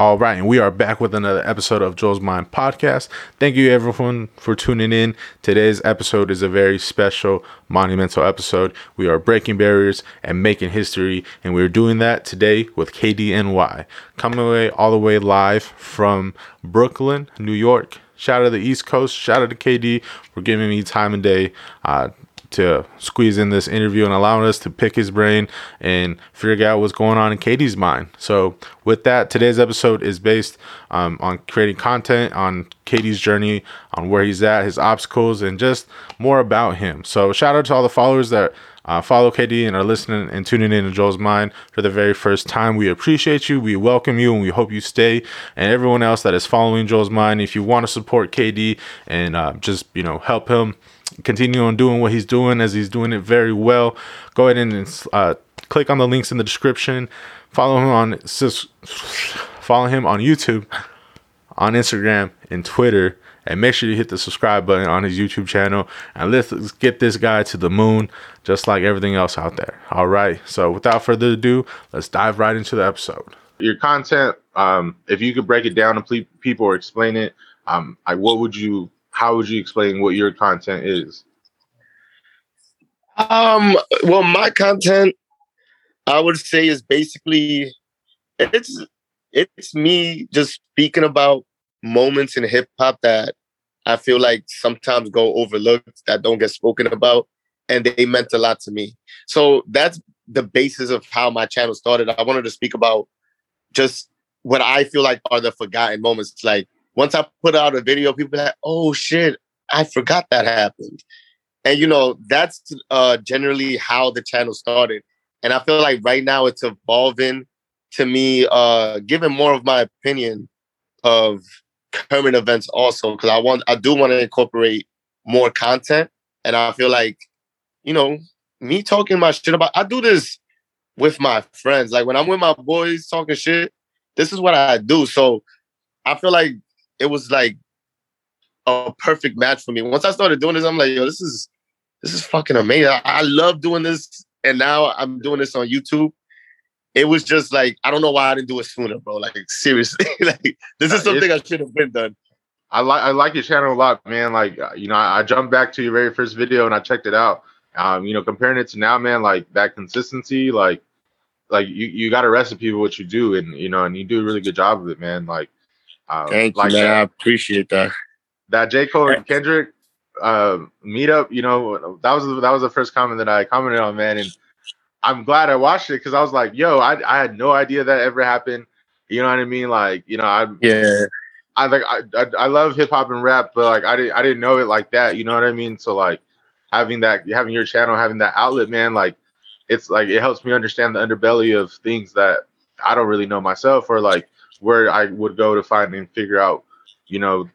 All right, and we are back with another episode of Joel's Mind podcast. Thank you everyone for tuning in. Today's episode is a very special, monumental episode. We are breaking barriers and making history, and we're doing that today with KDNY. Coming away all the way live from Brooklyn, New York. Shout out to the East Coast. Shout out to KD for giving me time and day uh, to squeeze in this interview and allowing us to pick his brain and figure out what's going on in KD's mind. So, with that, today's episode is based um, on creating content on KD's journey, on where he's at, his obstacles, and just more about him. So, shout out to all the followers that uh, follow KD and are listening and tuning in to Joel's Mind for the very first time. We appreciate you. We welcome you and we hope you stay. And everyone else that is following Joel's Mind, if you want to support KD and uh, just, you know, help him continue on doing what he's doing as he's doing it very well. Go ahead and uh, click on the links in the description. Follow him on follow him on YouTube, on Instagram, and Twitter. And make sure you hit the subscribe button on his YouTube channel. And let's, get this guy to the moon, just like everything else out there. All right. So without further ado, let's dive right into the episode. Your content, um, if you could break it down to people or explain it, um, like what would you how would you explain what your content is? Um, well, my content, I would say, is basically it's it's me just speaking about moments in hip hop that I feel like sometimes go overlooked, that don't get spoken about, and they meant a lot to me. So that's the basis of how my channel started. I wanted to speak about just what I feel like are the forgotten moments, like once I put out a video, people like, oh shit, I forgot that happened. And you know, that's uh generally how the channel started. And I feel like right now it's evolving to me uh giving more of my opinion of current events also because I want I do want to incorporate more content. And I feel like, you know, me talking my shit about I do this with my friends. Like when I'm with my boys talking shit, this is what I do. So I feel like it was like a perfect match for me. Once I started doing this, I'm like, yo, this is this is fucking amazing. I, I love doing this, and now I'm doing this on YouTube. It was just like I don't know why I didn't do it sooner, bro. Like seriously, like this is something I should have been done. I like I like your channel a lot, man. Like uh, you know, I, I, jumped back to your very first video and I checked it out. Um, you know, comparing it to now, man, like that consistency, like like you you got a recipe of what you do, and you know, and you do a really good job of it, man. Like um, Thank like you, man. That, I appreciate that. That J. Cole and Kendrick uh, meetup, you know, that was that was the first comment that I commented on, man. And I'm glad I watched it because I was like, yo, I, I had no idea that ever happened. You know what I mean? Like, you know, I yeah. I like I, I, I love hip hop and rap, but like I didn't I didn't know it like that. You know what I mean? So like having that having your channel, having that outlet, man, like it's like it helps me understand the underbelly of things that I don't really know myself, or like where I would go to find and figure out, you know,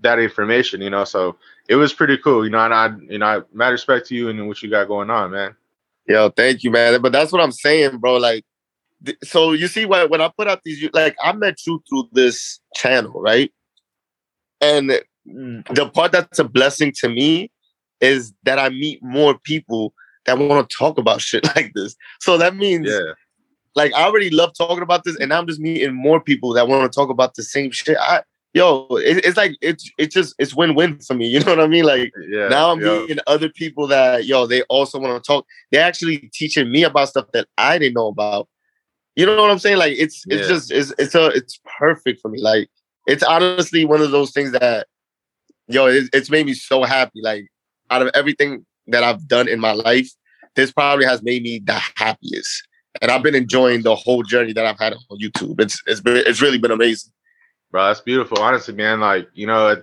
that information, you know. So it was pretty cool, you know. And I, you know, I mad respect to you and what you got going on, man. Yo, thank you, man. But that's what I'm saying, bro. Like, th- so you see, when when I put out these, like, I met you through this channel, right? And the part that's a blessing to me is that I meet more people that want to talk about shit like this. So that means yeah like I already love talking about this, and I'm just meeting more people that want to talk about the same shit. I yo, it, it's like it's it's just it's win win for me. You know what I mean? Like yeah, now I'm meeting other people that yo they also want to talk. They're actually teaching me about stuff that I didn't know about. You know what I'm saying? Like it's it's yeah. just it's it's a it's perfect for me. Like it's honestly one of those things that yo it, it's made me so happy. Like out of everything that I've done in my life, this probably has made me the happiest and I've been enjoying the whole journey that I've had on YouTube. It's it's been it's really been amazing. Bro, that's beautiful. Honestly, man, like you know,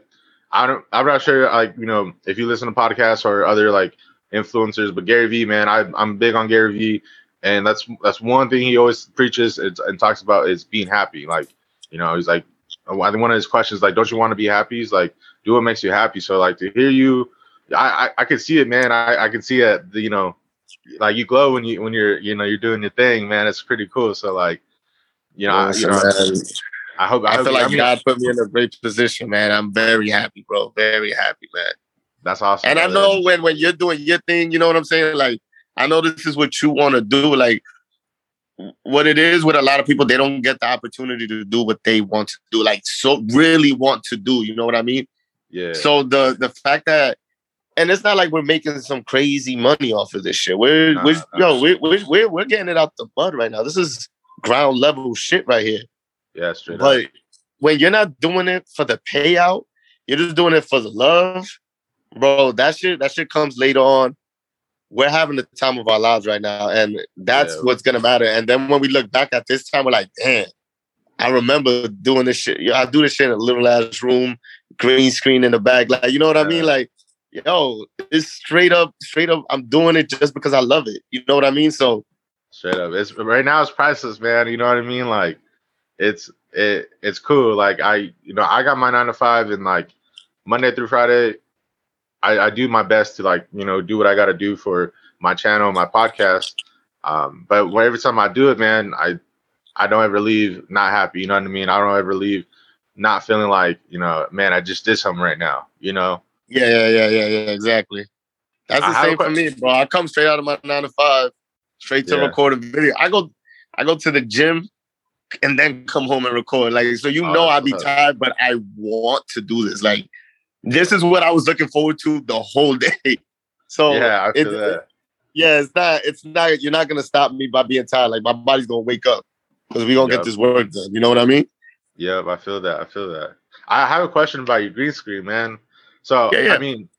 I don't. I'm not sure. Like you know, if you listen to podcasts or other like influencers, but Gary Vee, man, I, I'm big on Gary Vee, and that's that's one thing he always preaches and, and talks about is being happy. Like you know, he's like, I think one of his questions like, don't you want to be happy? He's like, do what makes you happy. So like to hear you, I I, I can see it, man. I I can see it. You know like you glow when you when you're you know you're doing your thing, man. It's pretty cool. So like, you know, I, you know I hope I, I feel like I mean, God put me in a great position, man. I'm very happy, bro. Very happy, man. That's awesome. And. I know when when you're doing your thing, you know what I'm saying. Like I know this is what you want to do. Like what it is with a lot of people, they don't get the opportunity to do what they want to do, like so really want to do. You know what I mean? Yeah. So the the fact that, and it's not like we're making some crazy money off of this shit. We're Nah, we're yo we're, we're we're we're getting it out the mud right now. This is ground level shit right here. yeah, straight up. But when you're not doing it for the payout, you're just doing it for the love, bro. That shit, that shit comes later on. We're having the time of our lives right now, and that's Yeah. what's gonna matter. And then when we look back at this time, we're like, damn, I remember doing this shit. I do this shit in a little ass room, green screen in the back, like you know what I mean? Like, yo, it's straight up, straight up. I'm doing it just because I love it. You know what I mean? So Straight up. It's right now it's priceless, man. You know what I mean? Like it's it it's cool. Like I you know, I got my nine to five and like Monday through Friday, I, I do my best to like, you know, do what I gotta do for my channel, my podcast. Um, but every time I do it, man, I I don't ever leave not happy, you know what I mean? I don't ever leave not feeling like, you know, man, I just did something right now, you know? Yeah, yeah, yeah, yeah, yeah, exactly. That's the a same for me, bro. I come straight out of my nine to five, straight to Yeah. record a video. I go, I go to the gym, and then come home and record. Like, so you Oh, know, that's I be tired, but I want to do this. Like, this is what I was looking forward to the whole day. So yeah, I it- that. yeah, it's not, it's not. You're not gonna stop me by being tired. Like my body's gonna wake up because we gonna Yup. get this work done. You know what I mean? Yep, I feel that. I feel that. I have a question about your green screen, man. So Yeah, yeah. I mean,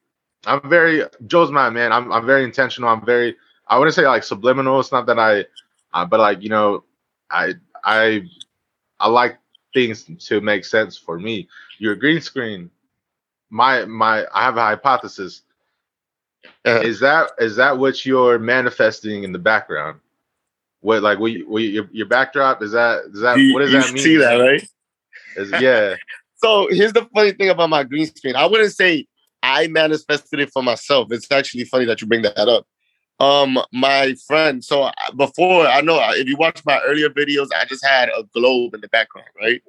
I'm very Joe's my man. I'm I'm very intentional. I'm very I wouldn't say like subliminal. It's not that I, uh, but like you know, I I I like things to make sense for me. Your green screen, my my I have a hypothesis. Uh, Is that is that what you're manifesting in the background? What like what, you, what your your backdrop is that is that you, what does that mean? see that, right? Is, yeah. So here's the funny thing about my green screen. I wouldn't say I manifested it for myself. It's actually funny that you bring that up. Um, my friend. So before I know if you watch my earlier videos, I just had a globe in the background, right?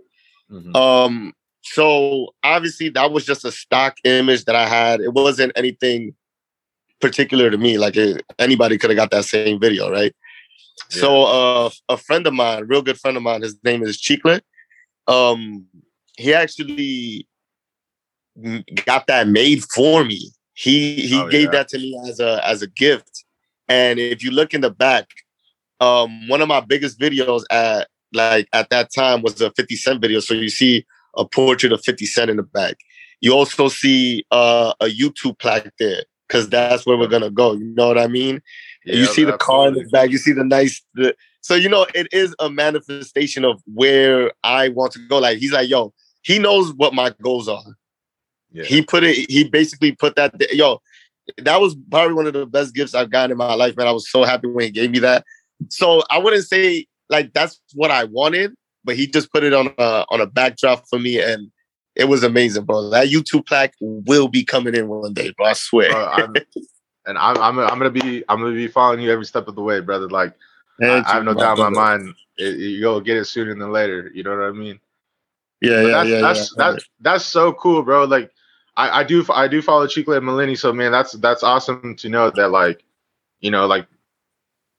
Mhm. Um, so obviously that was just a stock image that I had. It wasn't anything particular to me. Like it, anybody could have got that same video, right? So uh, a friend of mine, real good friend of mine, his name is Chiclet. Um, he actually got that made for me. He he Oh, gave yeah. that to me as a as a gift. And if you look in the back, um, one of my biggest videos at like at that time was a 50 Cent video. So you see a portrait of 50 Cent in the back. You also see uh, a YouTube plaque there because that's where we're gonna go. You know what I mean? you see the car in the back. You see the nice. The, so you know it is a manifestation of where I want to go. Like he's like, yo, he knows what my goals are. Yeah. He put it. He basically put that. Yo, that was probably one of the best gifts I've gotten in my life, man. I was so happy when he gave me that. So I wouldn't say like that's what I wanted, but he just put it on a on a backdrop for me, and it was amazing, bro. That YouTube plaque will be coming in one day, bro. I swear. Bro, I'm, and I'm, I'm I'm gonna be I'm gonna be following you every step of the way, brother. Like I, I have no doubt in my mind it, you'll get it sooner than later. You know what I mean? Yeah, But yeah, that's, yeah, that's, yeah. that's that's so cool, bro. Like I, I do I do follow Chicle and Malini, so man, that's that's awesome to know that like you know like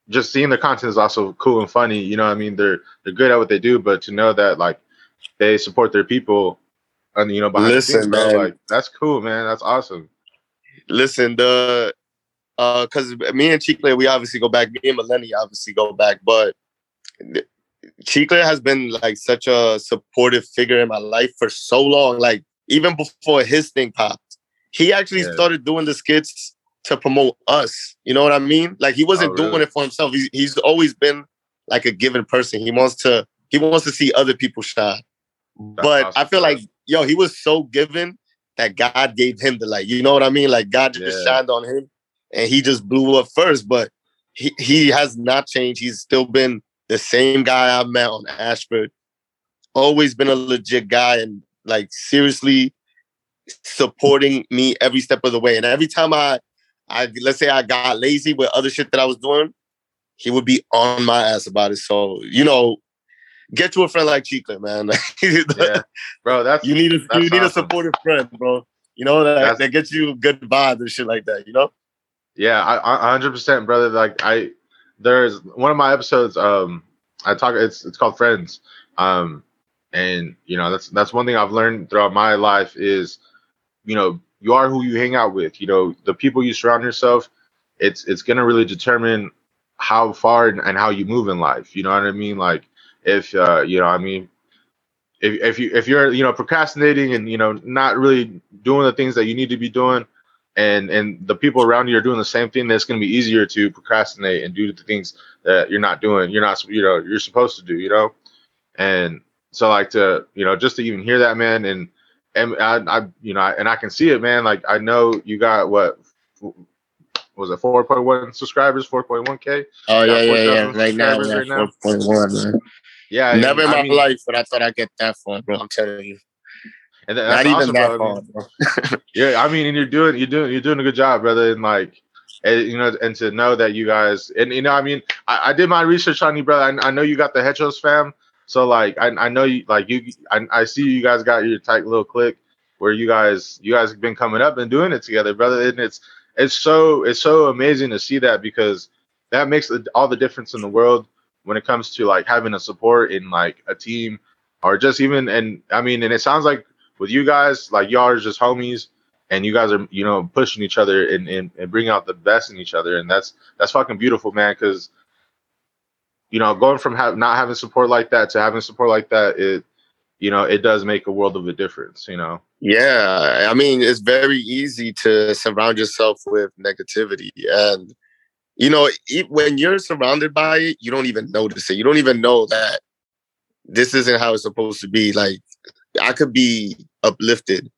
just seeing the content is also cool and funny. You know, what I mean they're they're good at what they do, but to know that like they support their people and you know behind Listen, the scenes, bro, man. like that's cool, man. That's awesome. listen, the uh, because me and Chicle, we obviously go back. Me and Melanie obviously go back, but Chicle has been like such a supportive figure in my life for so long. Like even before his thing popped, he actually Yeah. started doing the skits to promote us. You know what I mean? Like he wasn't Oh, doing it for himself. He's he's always been like a given person. He wants to he wants to see other people shine. but awesome, I feel like yo, he was so given that God gave him the light. You know what I mean? Like God just Yeah. shined on him, and he just blew up first. But he he has not changed. He's still been the same guy I met on Ashford. Always been a legit guy, and like seriously supporting me every step of the way. And every time I, I let's say I got lazy with other shit that I was doing, he would be on my ass about it. So you know. Get to a friend like Chicle, man. yeah, bro. That's You need a you need a supportive friend, bro. You know that that gets you good vibes and shit like that. You know. Yeah, I, I, 100%, brother. Like I, there's one of my episodes. Um, I talk. It's it's called friends. Um, and you know that's that's one thing I've learned throughout my life is, you know, you are who you hang out with. You know, the people you surround yourself. It's it's gonna really determine how far and, and how you move in life. You know what I mean? Like if uh, you know, I mean, if if you if you're you know procrastinating and you know not really doing the things that you need to be doing, and and the people around you are doing the same thing, then it's going to be easier to procrastinate and do the things that you're not doing. You're not you know you're supposed to do. You know, and so like to you know just to even hear that man and and I, I you know and I can see it man. Like I know you got what was it 4.1 subscribers, 4.1k? Oh yeah, yeah, yeah. Right now, right now. 4.1. Man. Yeah, never in my mean, life, but I thought I'd get that far, bro. I'm telling you. And Not even awesome, that far, bro. yeah, I mean, and you're doing, you're doing, you're doing a good job, brother. And like, and, you know, and to know that you guys, and you know, I mean, I, I did my research on you, brother. I, I know you got the Hetros fam, so like, I, I know you, like you, I, I see you guys got your tight little click where you guys, you guys have been coming up and doing it together, brother. And it's, it's so, it's so amazing to see that because that makes all the difference in the world when it comes to like having a support in like a team or just even and I mean and it sounds like with you guys like y'all are just homies and you guys are you know pushing each other and and, and bring out the best in each other and that's that's fucking beautiful man because you know going from have, not having support like that to having support like that it you know it does make a world of a difference you know yeah i mean it's very easy to surround yourself with negativity and you know, when you're surrounded by it, you don't even notice it. You don't even know that this isn't how it's supposed to be. Like, I could be uplifted,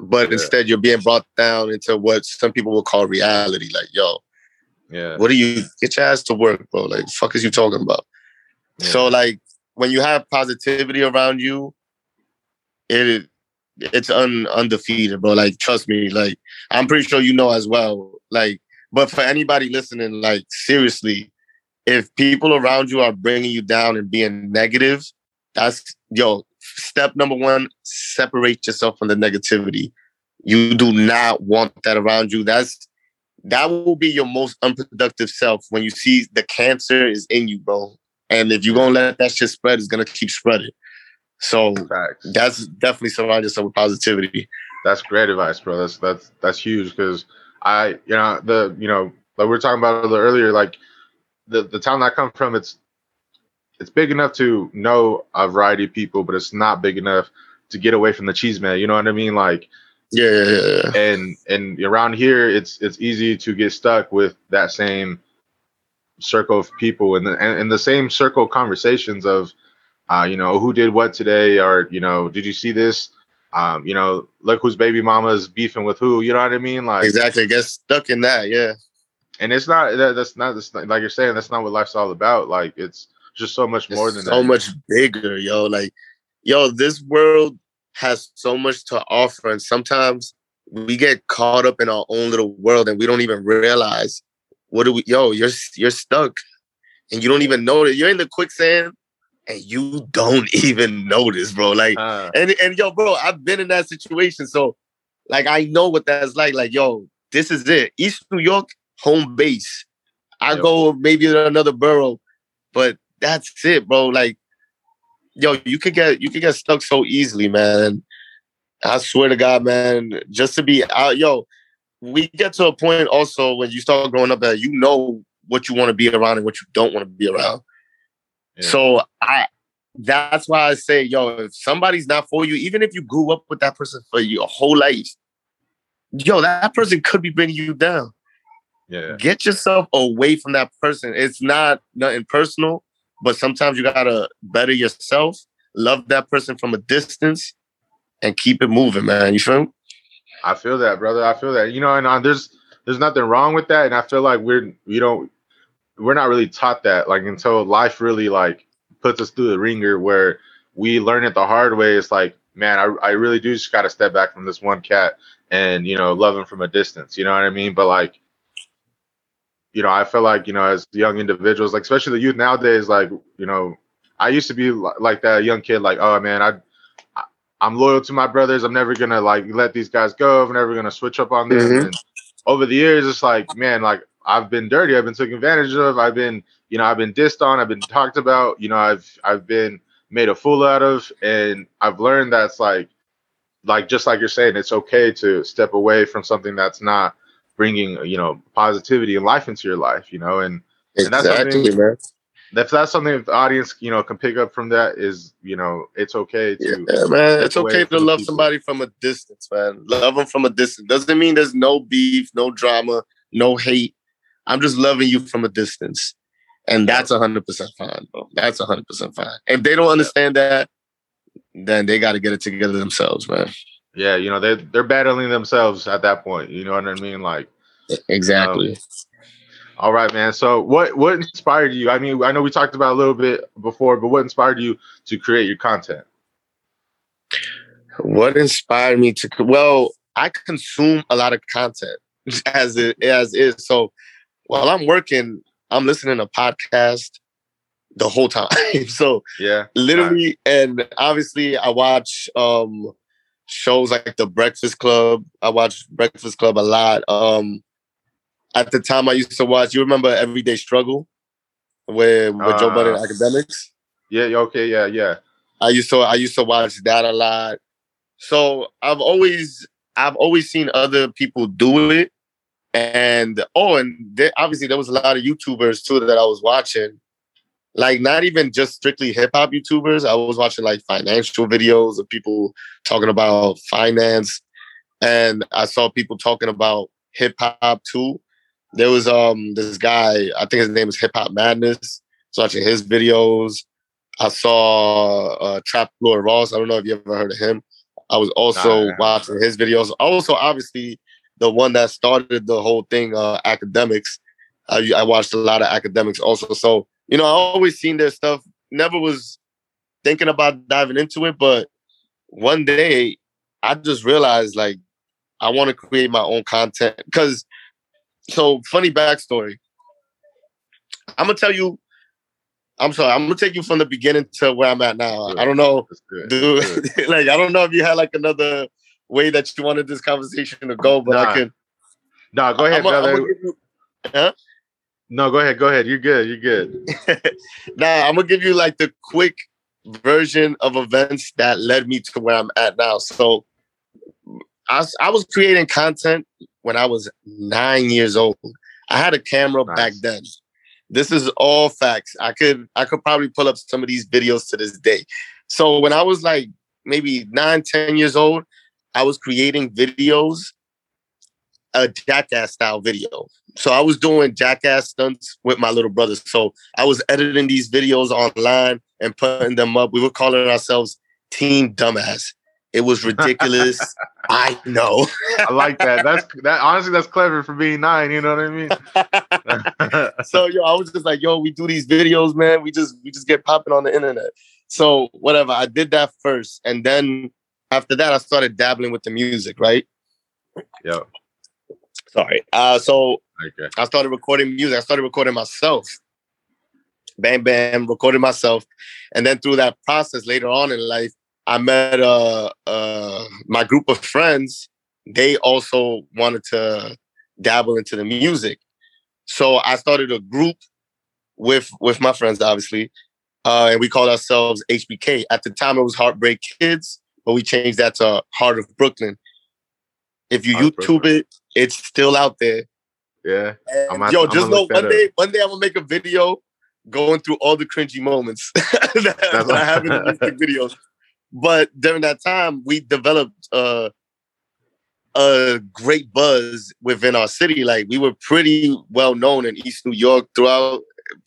but yeah. instead you're being brought down into what some people will call reality. Like, yo, yeah, what do you get your ass to work, bro? Like, fuck is you talking about? Yeah. So, like, when you have positivity around you, it it's un, undefeated, bro. Like, trust me. Like, I'm pretty sure you know as well. Like, but for anybody listening, like seriously, if people around you are bringing you down and being negative, that's yo. Step number one: separate yourself from the negativity. You do not want that around you. That's that will be your most unproductive self when you see the cancer is in you, bro. And if you're gonna let that shit spread, it's gonna keep spreading. So that's definitely surround yourself with positivity. That's great advice, bro. That's that's that's huge because I, you know, the, you know, like we were talking about a little earlier, like the the town I come from, it's it's big enough to know a variety of people, but it's not big enough to get away from the cheese man. You know what I mean? Like, yeah, yeah, yeah. And and around here, it's it's easy to get stuck with that same circle of people and the and, and the same circle conversations of, uh, you know, who did what today, or you know, did you see this? um, you know, look whose baby mama's beefing with who. You know what I mean? Like exactly, get stuck in that, yeah. And it's not that, that's not that's not, like you're saying. That's not what life's all about. Like it's just so much more it's than so that. much bigger, yo. Like, yo, this world has so much to offer, and sometimes we get caught up in our own little world, and we don't even realize what do we. Yo, you're you're stuck, and you don't even know that you're in the quicksand and you don't even notice, bro. Like, uh, and and yo, bro, I've been in that situation, so like I know what that's like. Like, yo, this is it. East New York, home base. I yo. go maybe to another borough, but that's it, bro. Like, yo, you could get you could get stuck so easily, man. I swear to God, man, just to be out, yo, we get to a point also when you start growing up that you know what you want to be around and what you don't want to be around. So I that's why I say, yo, if somebody's not for you, even if you grew up with that person for your whole life, yo, that person could be bringing you down. Yeah. Get yourself away from that person. It's not nothing personal, but sometimes you gotta better yourself, love that person from a distance, and keep it moving, man. You feel me? I feel that, brother. I feel that. You know, and uh, there's there's nothing wrong with that, and I feel like we're we don't we're not really taught that like until life really like puts us through the ringer where we learn it the hard way. It's like, man, I, I really do just got to step back from this one cat and, you know, love him from a distance. You know what I mean? But like, you know, I feel like, you know, as young individuals, like, especially the youth nowadays, like, you know, I used to be like that young kid, like, oh man, I, I'm loyal to my brothers. I'm never gonna like let these guys go. I'm never gonna switch up on them. Mm-hmm. And over the years, it's like, man, like I've been dirty. I've been taken advantage of. I've been, you know, I've been dissed on. I've been talked about. You know, I've I've been made a fool out of, and I've learned that's like, like just like you're saying, it's okay to step away from something that's not bringing, you know, positivity and life into your life. You know, and, and that's exactly, man. if that's something the audience, you know, can pick up from that is, you know, it's okay to. Yeah, man. It's okay to love people. somebody from a distance, man. Love them from a distance. Doesn't mean there's no beef, no drama, no hate. I'm just loving you from a distance. And that's 100% fine, bro. That's 100% fine. If they don't understand that, then they got to get it together themselves, man. Yeah, you know, they're they're battling themselves at that point. You know what I mean? Like, Exactly. all right, man. So what what inspired you? I mean, I know we talked about a little bit before, but what inspired you to create your content? What inspired me to well, I consume a lot of content as it as is. So while I'm working, I'm listening to podcasts the whole time. so Yeah. literally and obviously I watch um shows like the Breakfast Club. I watch Breakfast Club a lot. Um at the time I used to watch, you remember Everyday Struggle with, with Joe Budden Uh, Akademiks? Yeah. yeah, Okay. Yeah. Yeah. I used to I used to watch that a lot. So I've always I've always seen other people do it. And oh, and there, obviously there was a lot of YouTubers too that I was watching. Like not even just strictly hip hop YouTubers. I was watching like financial videos of people talking about finance. And I saw people talking about hip hop too. There was um this guy, I think his name is Hip Hop Madness. So watching his videos. I saw uh, Trap Lore Ross. I don't know if you ever heard of him. I was also Nah. watching his videos. Also, obviously, the one that started the whole thing, uh, Akademiks. I, I watched a lot of Akademiks also. So you know, I always seen their stuff. Never was thinking about diving into it, but one day I just realized like I want to create my own content because. So funny backstory. I'm gonna tell you. I'm sorry. I'm gonna take you from the beginning to where I'm at now. I don't know, dude. Like I don't know if you had like another way that you wanted this conversation to go, but Nah, I can. No, go ahead, I'm I'm brother. gonna give you- No, go ahead. Go ahead. You're good. You're good. Nah, I'm gonna give you like the quick version of events that led me to where I'm at now. So, I was, I was creating content when I was nine years old. I had a camera Nice. back then. This is all facts. I could I could probably pull up some of these videos to this day. So when I was like maybe nine, ten years old, I was creating videos, a jackass style video. So I was doing jackass stunts with my little brother. So I was editing these videos online and putting them up. We were calling ourselves Team Dumbass. It was ridiculous. I know. I like that. That's that. Honestly, that's clever for being nine. You know what I mean? so yo, I was just like, yo, we do these videos, man. We just we just get popping on the internet. So whatever, I did that first, and then after that, I started dabbling with the music. Right? Yo. Sorry. Uh, so Okay. I started recording music. I started recording myself. Bam, bam, recorded myself, and then through that process, later on in life, I met uh, uh, my group of friends. They also wanted to dabble into the music, so I started a group with with my friends, obviously, uh, and we called ourselves HBK. At the time, it was Heartbreak Kids, but we changed that to Heart of Brooklyn. If you Heart YouTube Brooklyn. it, it's still out there. Yeah. Gonna- yo, I'm just know one up. day, one day I'm gonna make a video going through all the cringy moments that, that I have in the music videos. But during that time, we developed uh, a great buzz within our city. Like we were pretty well known in East New York throughout.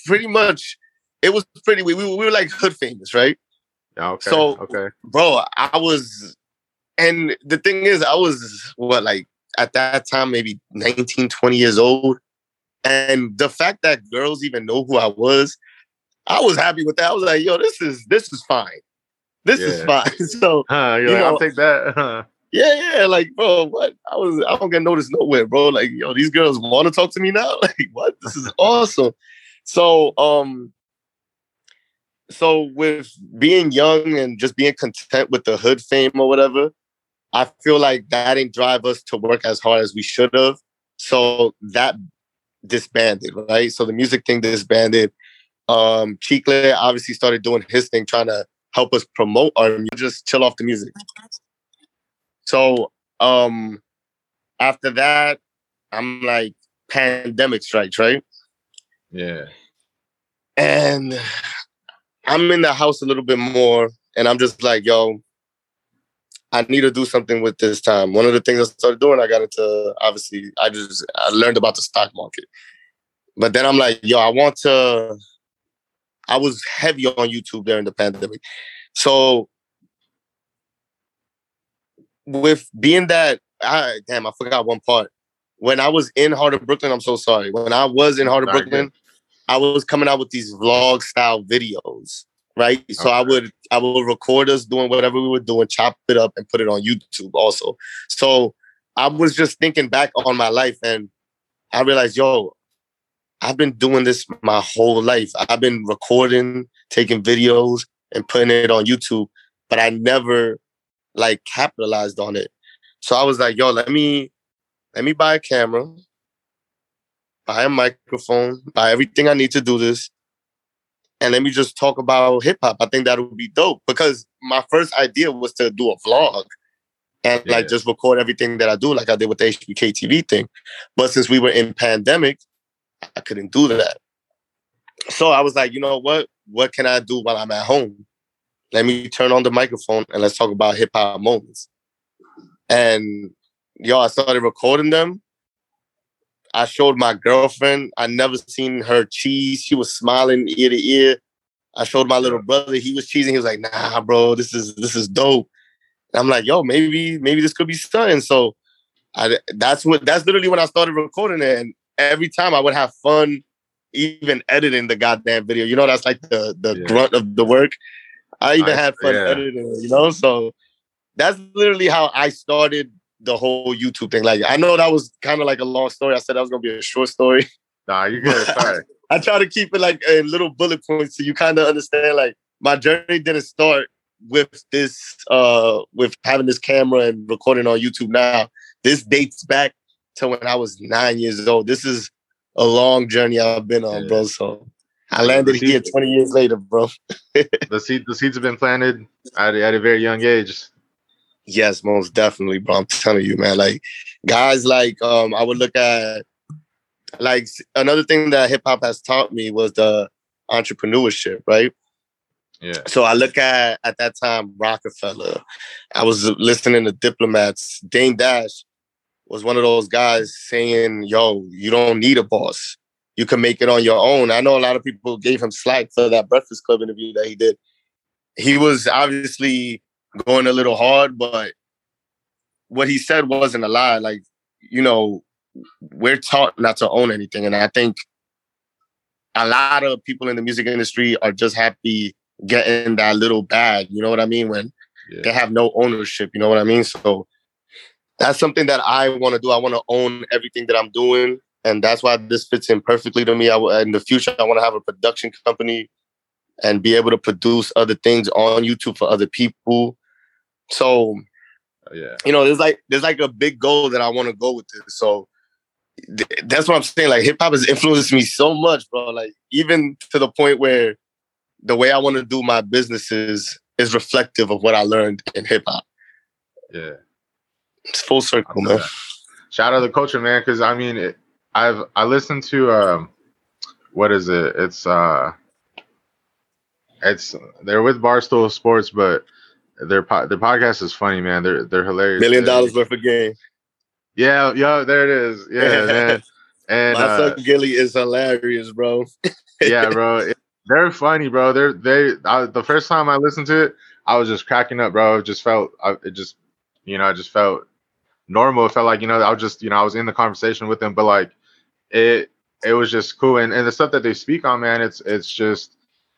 Pretty much, it was pretty. We, we, were- we were like hood famous, right? Yeah. Okay. So- okay. bro, I was, and the thing is, I was what like at that time maybe 19, 20 years old, and the fact that girls even know who I was, I was happy with that. I was like, yo, this is this is fine, this is fine. So Huh, you like, know- I'll take that. Huh. yeah, yeah, like bro, what? I was I don't get noticed nowhere, bro. Like yo, these girls want to talk to me now. Like what? This is awesome. So um. So with being young and just being content with the hood fame or whatever, I feel like that didn't drive us to work as hard as we should have. So that disbanded, right? So the music thing disbanded. Um, Chicle obviously started doing his thing, trying to help us promote our music, just chill off the music. So um after that, I'm like pandemic strikes, right? Yeah. And I'm in the house a little bit more, and I'm just like, yo, I need to do something with this time. One of the things I started doing, I got into obviously, I just I learned about the stock market. But then I'm like, yo, I want to. I was heavy on YouTube during the pandemic, so with being that, I damn, I forgot one part. When I was in Heart of Brooklyn, I'm so sorry. When I was in Heart of Brooklyn, I was coming out with these vlog style videos, right? Okay. So I would I would record us doing whatever we were doing, chop it up, and put it on YouTube also. So I was just thinking back on my life, and I realized, yo, I've been doing this my whole life. I've been recording, taking videos, and putting it on YouTube, but I never like capitalized on it. So I was like, yo, let me let me buy a camera, buy a microphone, buy everything I need to do this. And let me just talk about hip hop. I think that would be dope because my first idea was to do a vlog and yeah. like just record everything that I do, like I did with the HBK TV thing. But since we were in pandemic, I couldn't do that. So I was like, you know what? What can I do while I'm at home? Let me turn on the microphone and let's talk about hip hop moments. And yo, I started recording them. I showed my girlfriend. I never seen her cheese. She was smiling ear to ear. I showed my little brother. He was cheesing. He was like, "Nah, bro, this is this is dope." And I'm like, "Yo, maybe maybe this could be something." So, I that's what that's literally when I started recording it. And every time I would have fun, even editing the goddamn video. You know, that's like the the yeah. grunt of the work. I even I, had fun yeah. editing. You know, so that's literally how I started the whole YouTube thing. Like I know that was kind of like a long story. I said that was gonna be a short story. Nah, you good. Sorry. I try to keep it like in little bullet points so you kind of understand. Like my journey didn't start with this, uh, with having this camera and recording on YouTube. Now this dates back to when I was nine years old. This is a long journey I've been on, yeah. bro. So I landed here 20 years later, bro. the seed, the seeds have been planted at, at a very young age. Yes, most definitely, bro. I'm telling you, man. Like guys, like um, I would look at like another thing that hip hop has taught me was the entrepreneurship, right? Yeah. So I look at at that time Roc-A-Fella. I was listening to diplomats. Dame Dash was one of those guys saying, "Yo, you don't need a boss. You can make it on your own." I know a lot of people gave him slack for that Breakfast Club interview that he did. He was obviously going a little hard, but what he said wasn't a lie. Like, you know, we're taught not to own anything. And I think a lot of people in the music industry are just happy getting that little bag, you know what I mean? When yeah. they have no ownership, you know what I mean? So that's something that I want to do. I want to own everything that I'm doing. And that's why this fits in perfectly to me. I, in the future, I want to have a production company and be able to produce other things on YouTube for other people so oh, yeah, you know, there's like there's like a big goal that I want to go with this. So th- that's what I'm saying. Like hip hop has influenced me so much, bro. Like even to the point where the way I want to do my businesses is reflective of what I learned in hip hop. Yeah, it's full circle, man. That. Shout out to the culture, man. Because I mean, it, I've I listened to um, what is it? It's uh, it's they're with Barstool Sports, but their po- their podcast is funny, man. They're they're hilarious. Million Dollaz Worth of Game. Yeah, yeah, there it is. Yeah, man. And my uh, son Gillie is hilarious, bro. yeah, bro. It, they're funny, bro. They're they. I, the first time I listened to it, I was just cracking up, bro. It just felt, I, it just, you know, I just felt normal. It felt like you know, I was just, you know, I was in the conversation with them, but like, it it was just cool. And and the stuff that they speak on, man, it's it's just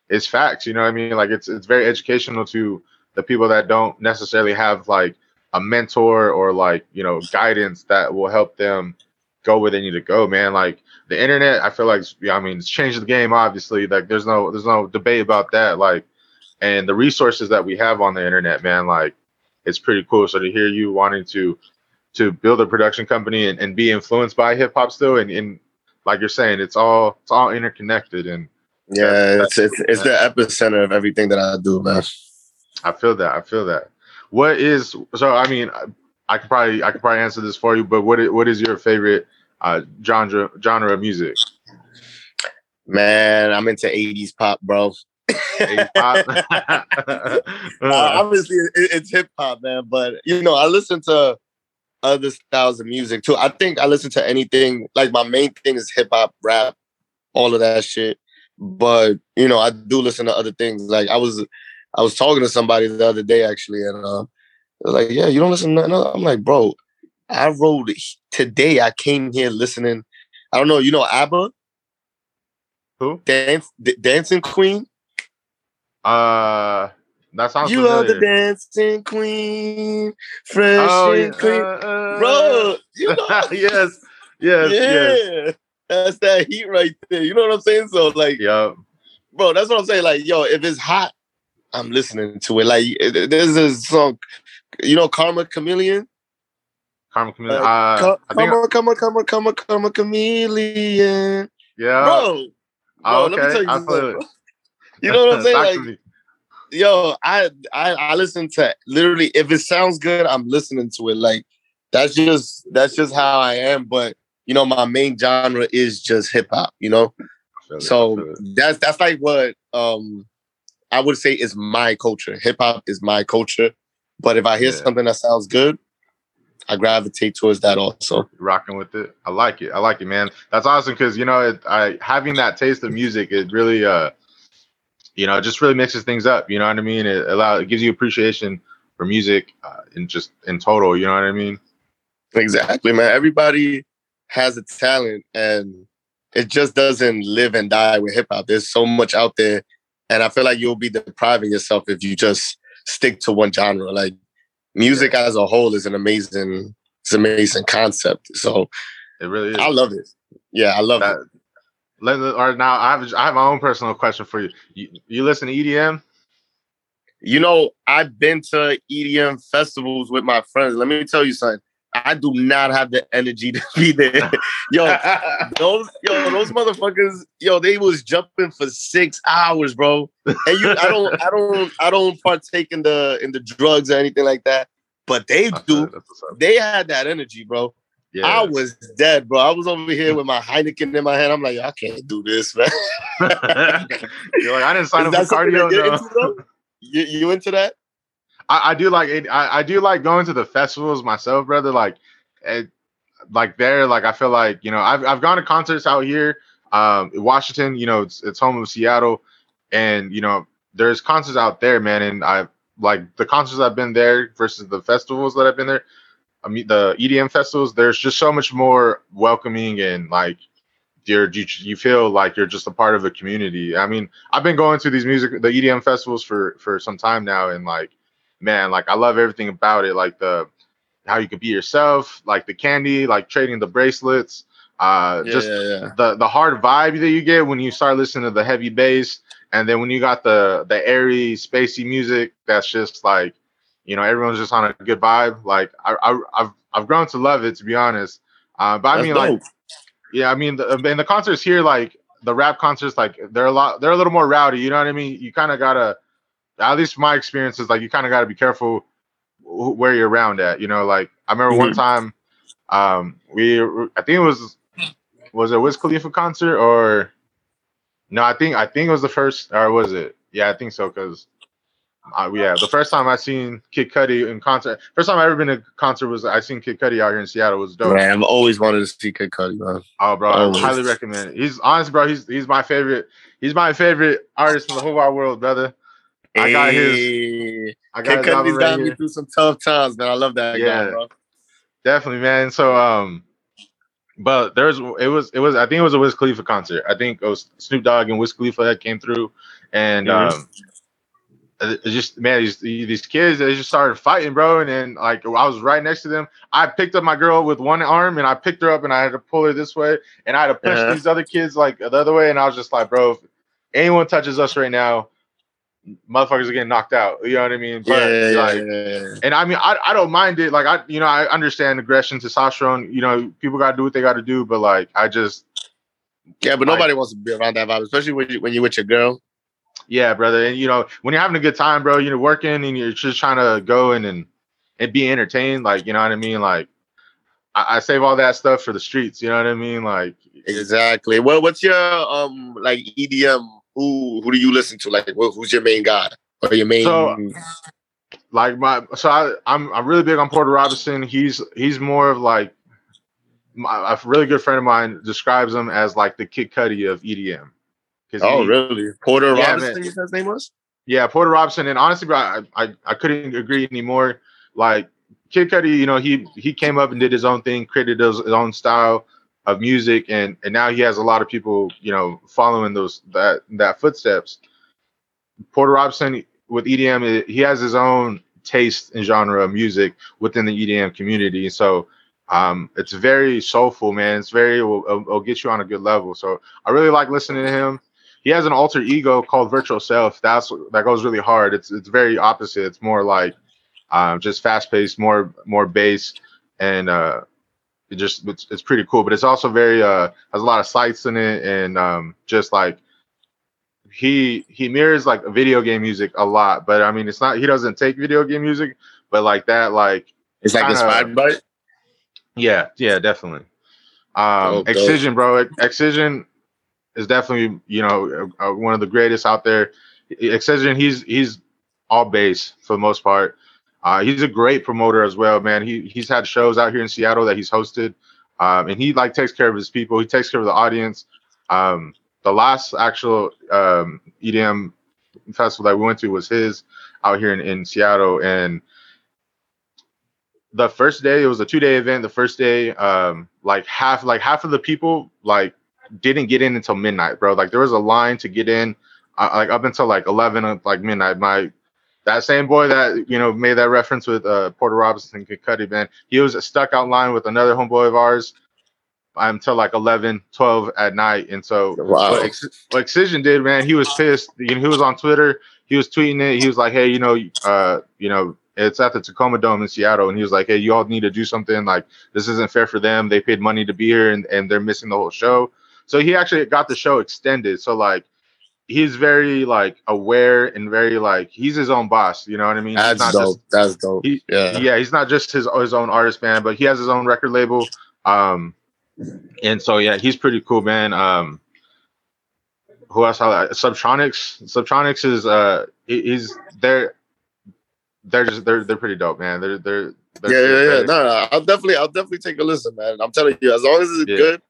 it's facts. You know what I mean? Like it's it's very educational to the people that don't necessarily have like a mentor or like you know guidance that will help them go where they need to go man. Like the internet i feel like i mean it's changed the game obviously. Like there's no there's no debate about that like and the resources that we have on the internet man like it's pretty cool. So to hear you wanting to to build a production company and, and be influenced by hip hop still and, and like you're saying, it's all it's all interconnected, and yeah, it's it's it's the epicenter of everything that I do, man. I feel that. I feel that. What is so? I mean, I could probably I could probably answer this for you, but what is, what is your favorite uh, genre genre of music? Man, I'm into 80s pop, bro. 80s pop. uh, obviously, it, it's hip hop, man. But you know, I listen to other styles of music too. I think I listen to anything. Like my main thing is hip hop, rap, all of that shit. But you know, I do listen to other things. Like I was, I was talking to somebody the other day actually, and uh, they're like, "Yeah, you don't listen to nothing." I'm like, "Bro, I wrote today. I came here listening. I don't know. You know ABBA? Who? Dance, D- Dancing Queen. Uh, that sounds. You familiar. are the dancing queen, fresh oh, and yeah. clean, uh, uh, bro. You know? yes, yes, yeah. Yes. That's that heat right there. You know what I'm saying? So like, yeah, bro. That's what I'm saying. Like, yo, if it's hot, I'm listening to it. Like, there's a song, you know, Karma Chameleon. Karma Chameleon. Uh, uh, come, come on, come on, come come on, come on, Chameleon. Yeah, bro. Oh, okay. Let me tell you, you know what I'm saying? Like, yo, I, I I listen to literally if it sounds good, I'm listening to it. Like that's just that's just how I am. But you know, my main genre is just hip hop. You know, so that's that's like what um I would say is my culture. Hip hop is my culture. But if I hear yeah. something that sounds good, I gravitate towards that also. Rocking with it, I like it. I like it, man. That's awesome because you know, it, I having that taste of music, it really, uh, you know, it just really mixes things up. You know what I mean? It allow it gives you appreciation for music uh, in just in total. You know what I mean? Exactly, man. Everybody has a talent, and it just doesn't live and die with hip hop. There's so much out there, and I feel like you'll be depriving yourself if you just stick to one genre. Like music as a whole is an amazing, it's an amazing concept. So it really is. I love it. Yeah, I love that, it. Let, or now I have I have my own personal question for you. You, you listen to EDM? You know, I've been to EDM festivals with my friends. Let me tell you something. I do not have the energy to be there. yo, those yo, those motherfuckers, yo, they was jumping for six hours, bro. And you I don't I don't I don't partake in the in the drugs or anything like that. But they do. They had that energy, bro. Yeah. I was dead, bro. I was over here with my Heineken in my hand. I'm like, I can't do this, man. You're like, I didn't sign up for cardio. Into, you, you into that? I, I do like it. I, I do like going to the festivals myself, brother. Like, it, like there, like I feel like you know I've I've gone to concerts out here, um, Washington. You know, it's it's home of Seattle, and you know there's concerts out there, man. And I like the concerts I've been there versus the festivals that I've been there. I mean, the EDM festivals. There's just so much more welcoming and like you're you, you feel like you're just a part of a community. I mean, I've been going to these music the EDM festivals for for some time now, and like man, like I love everything about it. Like the how you could be yourself, like the candy, like trading the bracelets, uh, yeah, just yeah, yeah. the the hard vibe that you get when you start listening to the heavy bass, and then when you got the the airy, spacey music, that's just like, you know, everyone's just on a good vibe. Like I, I I've I've grown to love it to be honest. Uh, but I that's mean, dope. like, yeah, I mean, the, in the concerts here, like the rap concerts, like they're a lot, they're a little more rowdy. You know what I mean? You kind of gotta at least my experience is like you kind of got to be careful where you're around at. You know, like I remember mm-hmm. one time, um, we I think it was was it Wiz Khalifa concert or no? I think I think it was the first or was it? Yeah, I think so because. Uh, yeah, the first time I seen Kid Cudi in concert, first time I ever been to concert was I seen Kid Cudi out here in Seattle. It was dope. Man, I've always wanted to see Kid Cudi, man. Oh, bro, always. I highly recommend it. He's honest, bro. He's he's my favorite. He's my favorite artist in the whole wide world, brother. I got his. I got Kid Cudi's got me through some tough times, man. I love that yeah, guy, bro. Definitely, man. So, um, but there's it was it was I think it was a Wiz Khalifa concert. I think it was Snoop Dogg and Wiz Khalifa that came through, and mm-hmm. um, it just man these these kids they just started fighting, bro. And then like I was right next to them. I picked up my girl with one arm and I picked her up and I had to pull her this way, and I had to push uh-huh. these other kids like the other way, and I was just like, bro, if anyone touches us right now motherfuckers are getting knocked out. You know what I mean? But yeah, like, yeah, and I mean, I, I don't mind it. Like I, you know, I understand aggression, testosterone. You know, people got to do what they got to do. But like, I just, Yeah, but nobody wants to be around that vibe, especially when you when you're with your girl. Yeah, brother. And you know, when you're having a good time, bro, you're working and you're just trying to go in and and be entertained, like you know what I mean? Like I, I save all that stuff for the streets, you know what I mean? Like Exactly. Well, what's your um like EDM? Who who do you listen to? Like who's your main guy or your main so, like my so I, I'm I'm really big on Porter Robinson. He's he's more of like my, a really good friend of mine describes him as like the Kid Cudi of EDM. Oh, he, really? Porter yeah, Robinson, man. his name was? Yeah, Porter Robinson. And honestly, bro, I, I, I couldn't agree anymore. Like Kid Cudi, you know, he he came up and did his own thing, created his, his own style of music, and and now he has a lot of people, you know, following those that that footsteps. Porter Robinson with EDM, he has his own taste and genre of music within the EDM community. So um, it's very soulful, man. It's very it'll, it'll, get you on a good level. So I really like listening to him. He has an alter ego called Virtual Self. That's that goes really hard. It's it's very opposite. It's more like um, just fast paced, more more bass, and uh, it just it's, it's pretty cool. But it's also very uh, has a lot of sights in it, and um, just like he he mirrors like video game music a lot. But I mean, it's not he doesn't take video game music, but like that like it's like kinda, inspired by it. Yeah, yeah, definitely. Um, oh, Excision, bro. Excision is definitely you know uh, one of the greatest out there. Excision, he's he's all bass for the most part. Uh, he's a great promoter as well, man. He he's had shows out here in Seattle that he's hosted, um, and he like takes care of his people. He takes care of the audience. Um, the last actual um, EDM festival that we went to was his out here in, in Seattle, and the first day it was a two day event. The first day, um, like half like half of the people like didn't get in until midnight, bro. Like there was a line to get in, uh, like up until like eleven, like midnight. My that same boy that you know made that reference with uh, Porter Robinson Kid Cudi, man, he was stuck out line with another homeboy of ours until like 11, 12 at night. And so wow. what, Ex- what Excision did, man, he was pissed. You know, he was on Twitter, he was tweeting it. He was like, hey, you know, uh, you know, it's at the Tacoma Dome in Seattle, and he was like, "Hey, you all need to do something. Like, this isn't fair for them. They paid money to be here, and, and they're missing the whole show." So he actually got the show extended. So like, he's very like aware and very like he's his own boss. You know what I mean? That's dope. Just, That's dope. He, yeah, yeah. He's not just his his own artist, man, but he has his own record label. Um, and so yeah, he's pretty cool, man. Um, who else? Subtronics. Subtronics is uh, he's there. They're just they're they're pretty dope, man. They're they're, they're yeah yeah yeah. No, no, I'll definitely I'll definitely take a listen, man. I'm telling you, as long as it's yeah. good,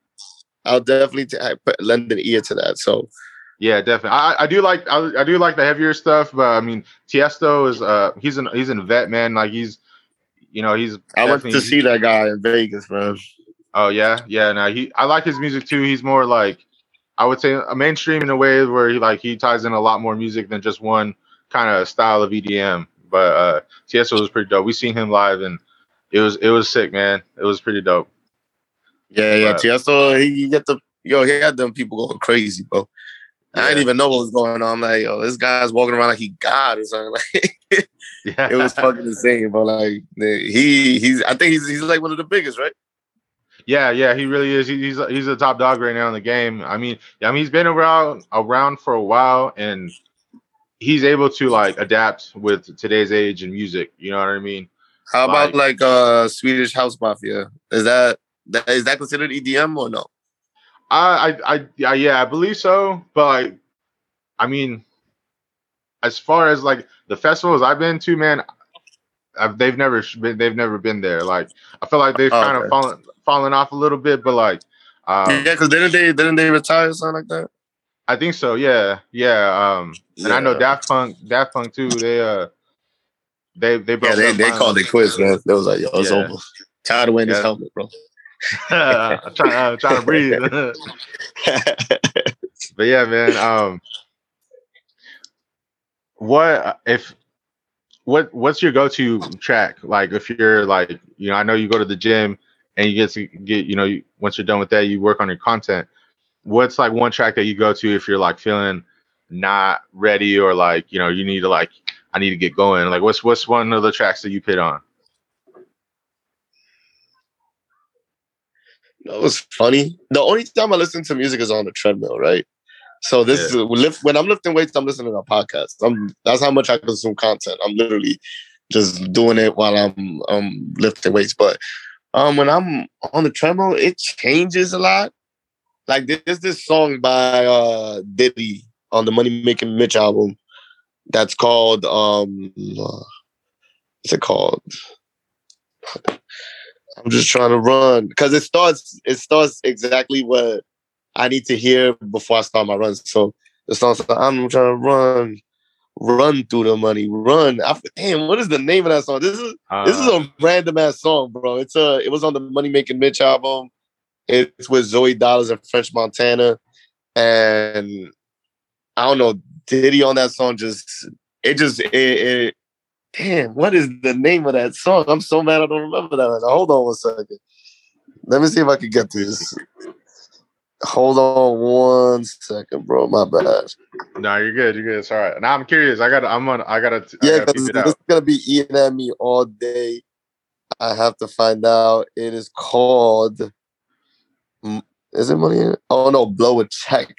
I'll definitely t- lend an ear to that. So yeah, definitely. I, I do like I, I do like the heavier stuff, but I mean Tiesto is uh he's an he's an vet man. Like he's you know he's I went to see that guy in Vegas, man. Oh yeah, yeah. Now he I like his music too. He's more like I would say a mainstream in a way where he like he ties in a lot more music than just one kind of style of EDM. But uh Tiesto was pretty dope. We seen him live and it was it was sick, man. It was pretty dope. Yeah, yeah. But, Tiesto, he get the yo, he had them people going crazy, bro. Yeah. I didn't even know what was going on. I'm like, yo, this guy's walking around like he God or something. Like, yeah. it was fucking insane, but like he he's I think he's he's like one of the biggest, right? Yeah, yeah, he really is. He, he's he's a top dog right now in the game. I mean, I mean, he's been around around for a while, and he's able to like adapt with today's age and music. You know what I mean? How about like, like uh Swedish House Mafia? Is that, that is that considered EDM or no? I, I, I, yeah, I believe so. But I mean, as far as like the festivals I've been to, man, I've, they've never been, they've never been there. Like, I feel like they've oh, kind okay. of fallen, fallen off a little bit, but like, um, yeah, because didn't they, didn't they retire or something like that? I think so. Yeah, yeah. Um, and yeah. I know Daft Punk, Daft Punk too. They, uh, they, they, yeah, they, they called it quits, man. They was like, yo, it's yeah. over. Tired of wearing yeah. this helmet, bro. I'm trying, uh, trying to breathe. but yeah, man. Um, what if what what's your go-to track? Like if you're like you know, I know you go to the gym and you get to get you know you, once you're done with that, you work on your content. What's like one track that you go to if you're like feeling not ready or like you know you need to like I need to get going? Like what's what's one of the tracks that you put on? That was funny. The only time I listen to music is on the treadmill, right? So this yeah. is lift, when I'm lifting weights, I'm listening to a podcast. I'm that's how much I consume content. I'm literally just doing it while I'm um lifting weights. But um when I'm on the treadmill, it changes a lot. Like there's this song by uh Diddy on the Money Making Mitch album that's called um what's it called? I'm just trying to run because it starts. It starts exactly what I need to hear before I start my run. So the song says, "I'm trying to run, run through the money, run." I, damn, what is the name of that song? This is uh, this is a uh. random ass song, bro. It's a. It was on the Money Making Mitch album. It's with Zoey Dollaz and French Montana, and I don't know. Diddy on that song just it just it, it damn, what is the name of that song? I'm so mad I don't remember that. Hold on one second. Let me see if I can get this. Hold on one second, bro. My bad. No, you're good. You're good. It's all right. Now I'm curious. I got. I'm gonna. I gotta. Yeah, because it's gonna be eating at me all day. I have to find out. It is called. Mm, is it money? Oh no, blow a check.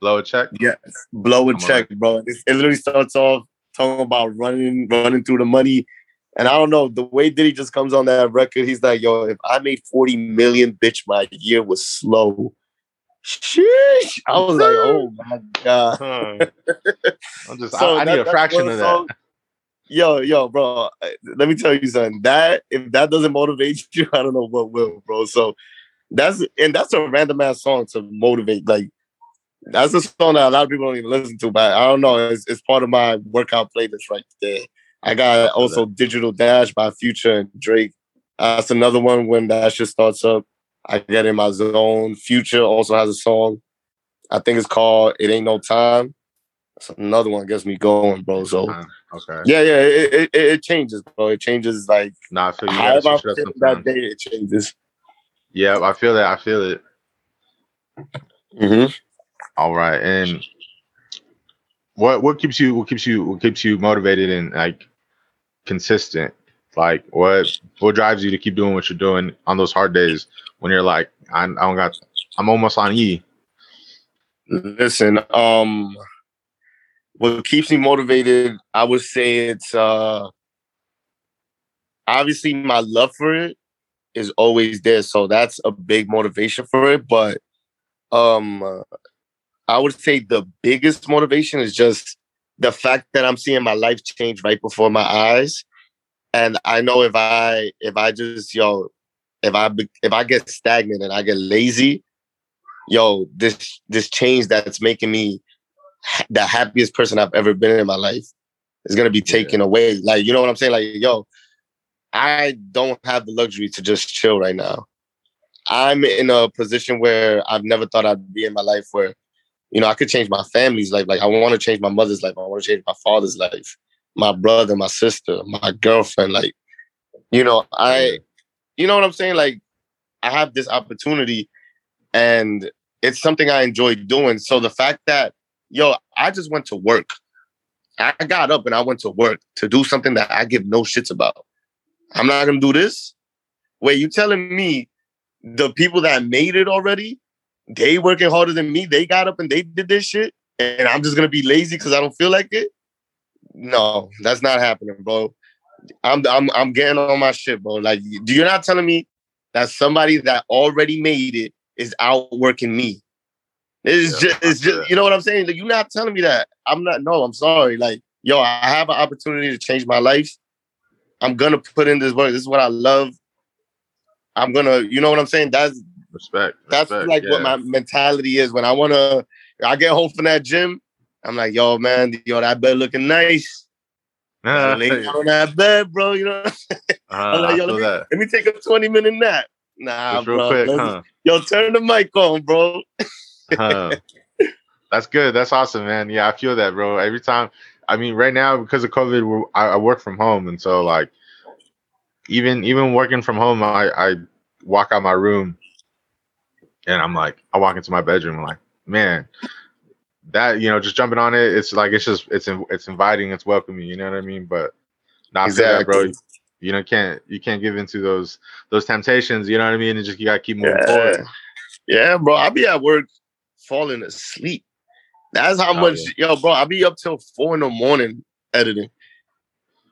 Blow a check. Yes, blow a I'm check, bro. It, it literally starts off talking about running, running through the money. And I don't know, the way Diddy just comes on that record, he's like, yo, if I made 40 million, bitch, my year was slow. Sheesh. I was like, oh my God. I'm just, so I, I that, need a fraction of that. Yo, yo, bro, let me tell you something. That, if that doesn't motivate you, I don't know what will, bro. So that's, and that's a random ass song to motivate. Like, that's a song that a lot of people don't even listen to, but I don't know. It's, it's part of my workout playlist right there. I got also Digital Dash by Future and Drake. That's another one when that shit starts up. I get in my zone. Future also has a song. I think it's called "It Ain't No Time." That's another one gets me going, bro. So okay, yeah, yeah, it, it, it changes, bro. It changes like nah, I feel you. However I feel that day, it changes. Yeah, I feel that. I feel it. Mm-hmm. All right, and what what keeps you what keeps you what keeps you motivated and like consistent? Like what what drives you to keep doing what you're doing on those hard days when you're like I, I don't got I'm almost on E. Listen, um, what keeps me motivated, I would say it's uh obviously my love for it is always there, so that's a big motivation for it. But um, I would say the biggest motivation is just the fact that I'm seeing my life change right before my eyes. And I know if I if I just yo if I if I get stagnant and I get lazy, yo, this this change that's making me the happiest person I've ever been in my life is gonna be taken yeah. away. Like, you know what I'm saying? Like, yo, I don't have the luxury to just chill right now. I'm in a position where I've never thought I'd be in my life where you know, I could change my family's life. Like I want to change my mother's life. I want to change my father's life, my brother, my sister, my girlfriend. Like, you know, I, you know what I'm saying? Like, I have this opportunity, and it's something I enjoy doing. So the fact that, yo, I just went to work. I got up and I went to work to do something that I give no shits about. I'm not gonna do this. Wait, you telling me the people that made it already they working harder than me. They got up and they did this shit, and I'm just gonna be lazy because I don't feel like it. No, that's not happening, bro. I'm I'm I'm getting on my shit, bro. Like, do you're not telling me that somebody that already made it is outworking me? It's yeah, just it's just you know what I'm saying. Like, you're not telling me that. I'm not. No, I'm sorry. Like, yo, I have an opportunity to change my life. I'm gonna put in this work. This is what I love. I'm gonna, you know what I'm saying? That's Respect. That's respect, like yeah. what my mentality is when I wanna. I get home from that gym. I'm like, yo, man, yo, that bed looking nice. Uh, lay down on that bed, bro. You know. uh, like, yo, let me, let me, take a 20 minute nap. Nah, Just bro. Quick, huh? Yo, turn the mic on, bro. huh. That's good. That's awesome, man. Yeah, I feel that, bro. Every time. I mean, right now because of COVID, I, I work from home, and so like, even even working from home, I I walk out my room and I'm like, I walk into my bedroom, I'm like, man, that you know, just jumping on it, it's like it's just it's it's inviting, it's welcoming, you know what I mean? But not exactly. that, bro. you know can't you can't give into those those temptations. You know what I mean? And just you gotta keep moving Yeah. forward. Yeah, bro. I'll be at work falling asleep. That's how Oh, much, yeah. yo, bro. I'll be up till four in the morning editing,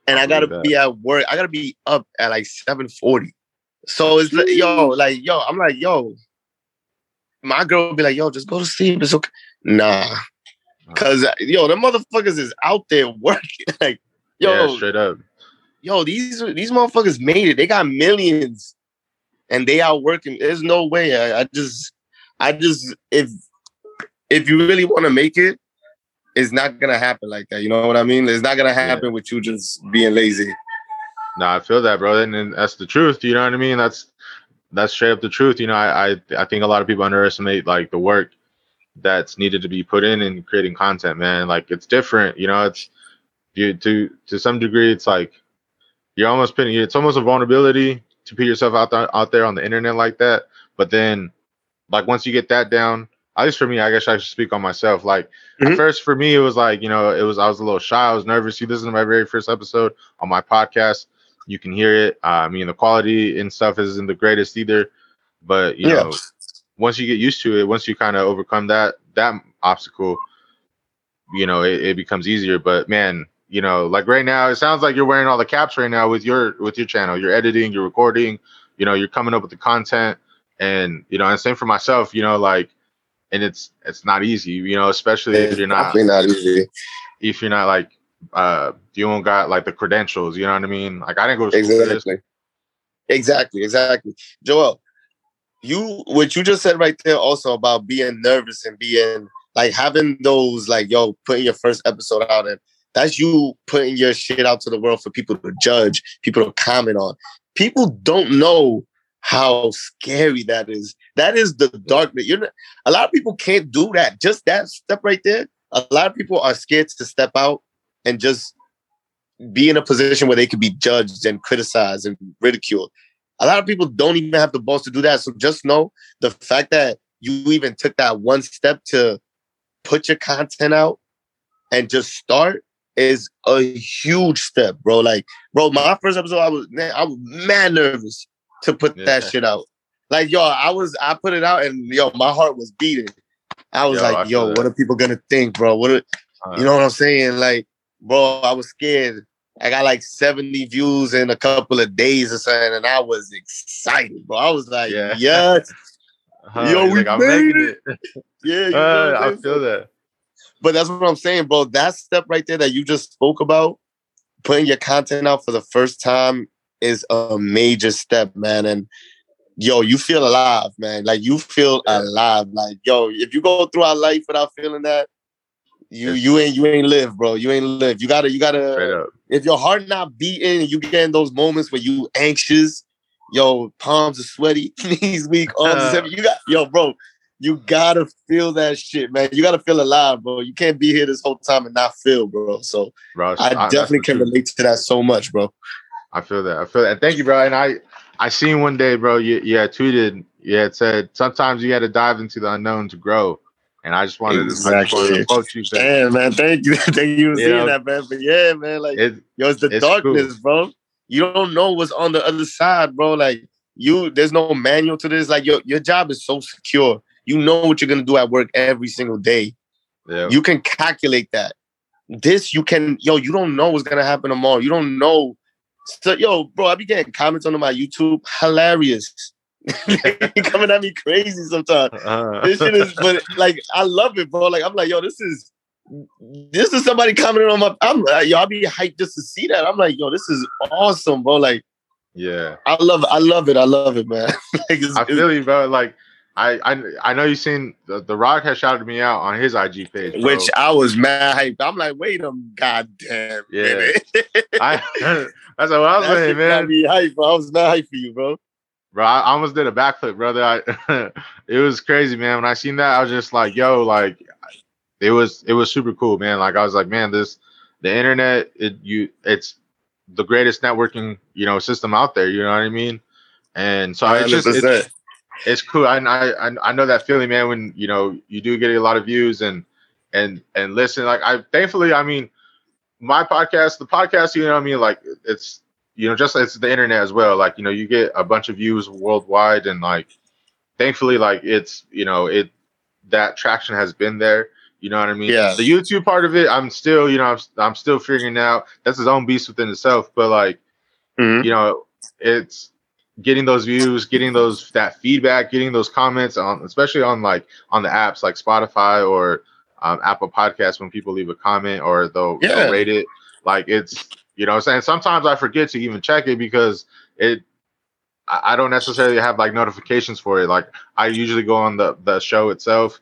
and I I gotta be at work. I gotta be up at like seven forty. So it's like, yo, like yo, I'm like yo. My girl will be like, yo, just go to sleep. It's okay. Nah, cause yo, the motherfuckers is out there working. like, yo, yeah, straight up. yo, these these motherfuckers made it. They got millions, and they out working. There's no way. I, I just, I just, if if you really want to make it, it's not gonna happen like that. You know what I mean? It's not gonna happen with you just being lazy. No, I feel that, bro, and, and that's the truth. You know what I mean? That's that's straight up the truth. You know, I, I I think a lot of people underestimate like the work that's needed to be put in in creating content, man. Like it's different. You know, it's you to to some degree, it's like you're almost putting it's almost a vulnerability to put yourself out there out there on the internet like that. But then, like once you get that down, at least for me, I guess I should speak on myself. Like Mhm. at first, for me, it was like you know, it was I was a little shy. I was nervous. You listen to my very first episode on my podcast you can hear it. Uh, I mean, the quality and stuff isn't the greatest either, but you Yeah. know, once you get used to it, once you kind of overcome that that obstacle, you know, it, it becomes easier. But man, you know, like right now, it sounds like you're wearing all the caps right now with your with your channel. You're editing, you're recording, you know, you're coming up with the content, and you know, and same for myself. You know, like, and it's it's not easy. You know, especially if you're not not easy. if you're not like uh you don't got like the credentials. You know what I mean? Like I didn't go to school. Exactly. Exactly. Exactly. Joel, you what you just said right there also about being nervous and being like having those like yo putting your first episode out and that's you putting your shit out to the world for people to judge, people to comment on. People don't know how scary that is. That is the darkness. You're not, a lot of people can't do that. Just that step right there. A lot of people are scared to step out and just be in a position where they could be judged and criticized and ridiculed. A lot of people don't even have the balls to do that. So just know the fact that you even took that one step to put your content out and just start is a huge step, bro. Like, bro, my first episode, I was man, I was mad nervous to put that shit out. Like, yo, I was I put it out and yo, my heart was beating. I was Yo, like, feel yo, what are people gonna think, bro? What are, Uh, you know what I'm saying? Like, bro, I was scared. I got like 70 views in a couple of days or something, and I was excited, bro. I was like, Yeah. yes, uh, Yo, we like, made making it. yeah. You know Uh, I feel that. But that's what I'm saying, bro. That step right there that you just spoke about, putting your content out for the first time is a major step, man. And yo, you feel alive, man. Like you feel alive. Like, yo, if you go through our life without feeling that, you you ain't you ain't live, bro. You ain't live. You gotta you gotta if your heart not beating, you get in those moments where you anxious, yo, palms are sweaty, knees weak, arms heavy. You got yo, bro. You gotta feel that shit, man. You gotta feel alive, bro. You can't be here this whole time and not feel, bro. So Bro, I that's definitely can relate to that so much, bro. I feel that. I feel that. Thank you, bro. And I, I seen one day, bro. You, had tweeted. You had said sometimes you got to dive into the unknown to grow. And I just wanted, to, I just Exactly. to quote you. That Damn, man. Thank you. Thank you for You seeing know, that, man. But yeah, man, like it, yo, it's the it's darkness, bro. You don't know what's on the other side, bro. Like you, there's no manual to this. Like your your job is so secure. You know what you're gonna do at work every single day. yeah, You can calculate that. This you can, yo, you don't know what's gonna happen tomorrow. You don't know. So, yo, bro, I be getting comments on my YouTube, hilarious. coming at me crazy sometimes. uh, This shit is, but like, I love it, bro. Like, I'm like, yo, this is, this is somebody commenting on my. I'm, uh, yo, I be hyped just to see that. I'm like, yo, this is awesome, bro. Like, yeah. I love, I love it, I love it, man. like, it's, I feel you, bro. Like I, I, I know you seen the, the Rock has shouted me out on his IG page, bro. which I was mad hyped. I'm like, wait a goddamn Yeah. minute. I, that's what I was That saying, man. bro. I was mad hyped for you, bro. Bro, I almost did a backflip, brother. I, it was crazy, man. When I seen that, I was just like, "Yo!" Like, it was, it was super cool, man. Like, I was like, "Man, this, the internet, it, you, it's the greatest networking, you know, system out there." You know what I mean? And so it's just, it's, it's cool. I, I, I- I know that feeling, man. When you know you do get a lot of views and and and listen, like I, thankfully, I mean, my podcast, the podcast, you know, what I mean, like it's you know, just it's the internet as well. Like, you know, you get a bunch of views worldwide, and like, thankfully, like it's you know, it that traction has been there. You know what I mean? Yeah. The YouTube part of it, I'm still, you know, I'm, I'm still figuring out. That's his own beast within itself. But like, Mhm. you know, it's getting those views, getting those that feedback, getting those comments on, especially on like on the apps like Spotify or um, Apple Podcasts when people leave a comment or they'll, they'll rate it. Like it's, you know, what I'm saying sometimes I forget to even check it because it. I don't necessarily have like notifications for it. Like I usually go on the the show itself,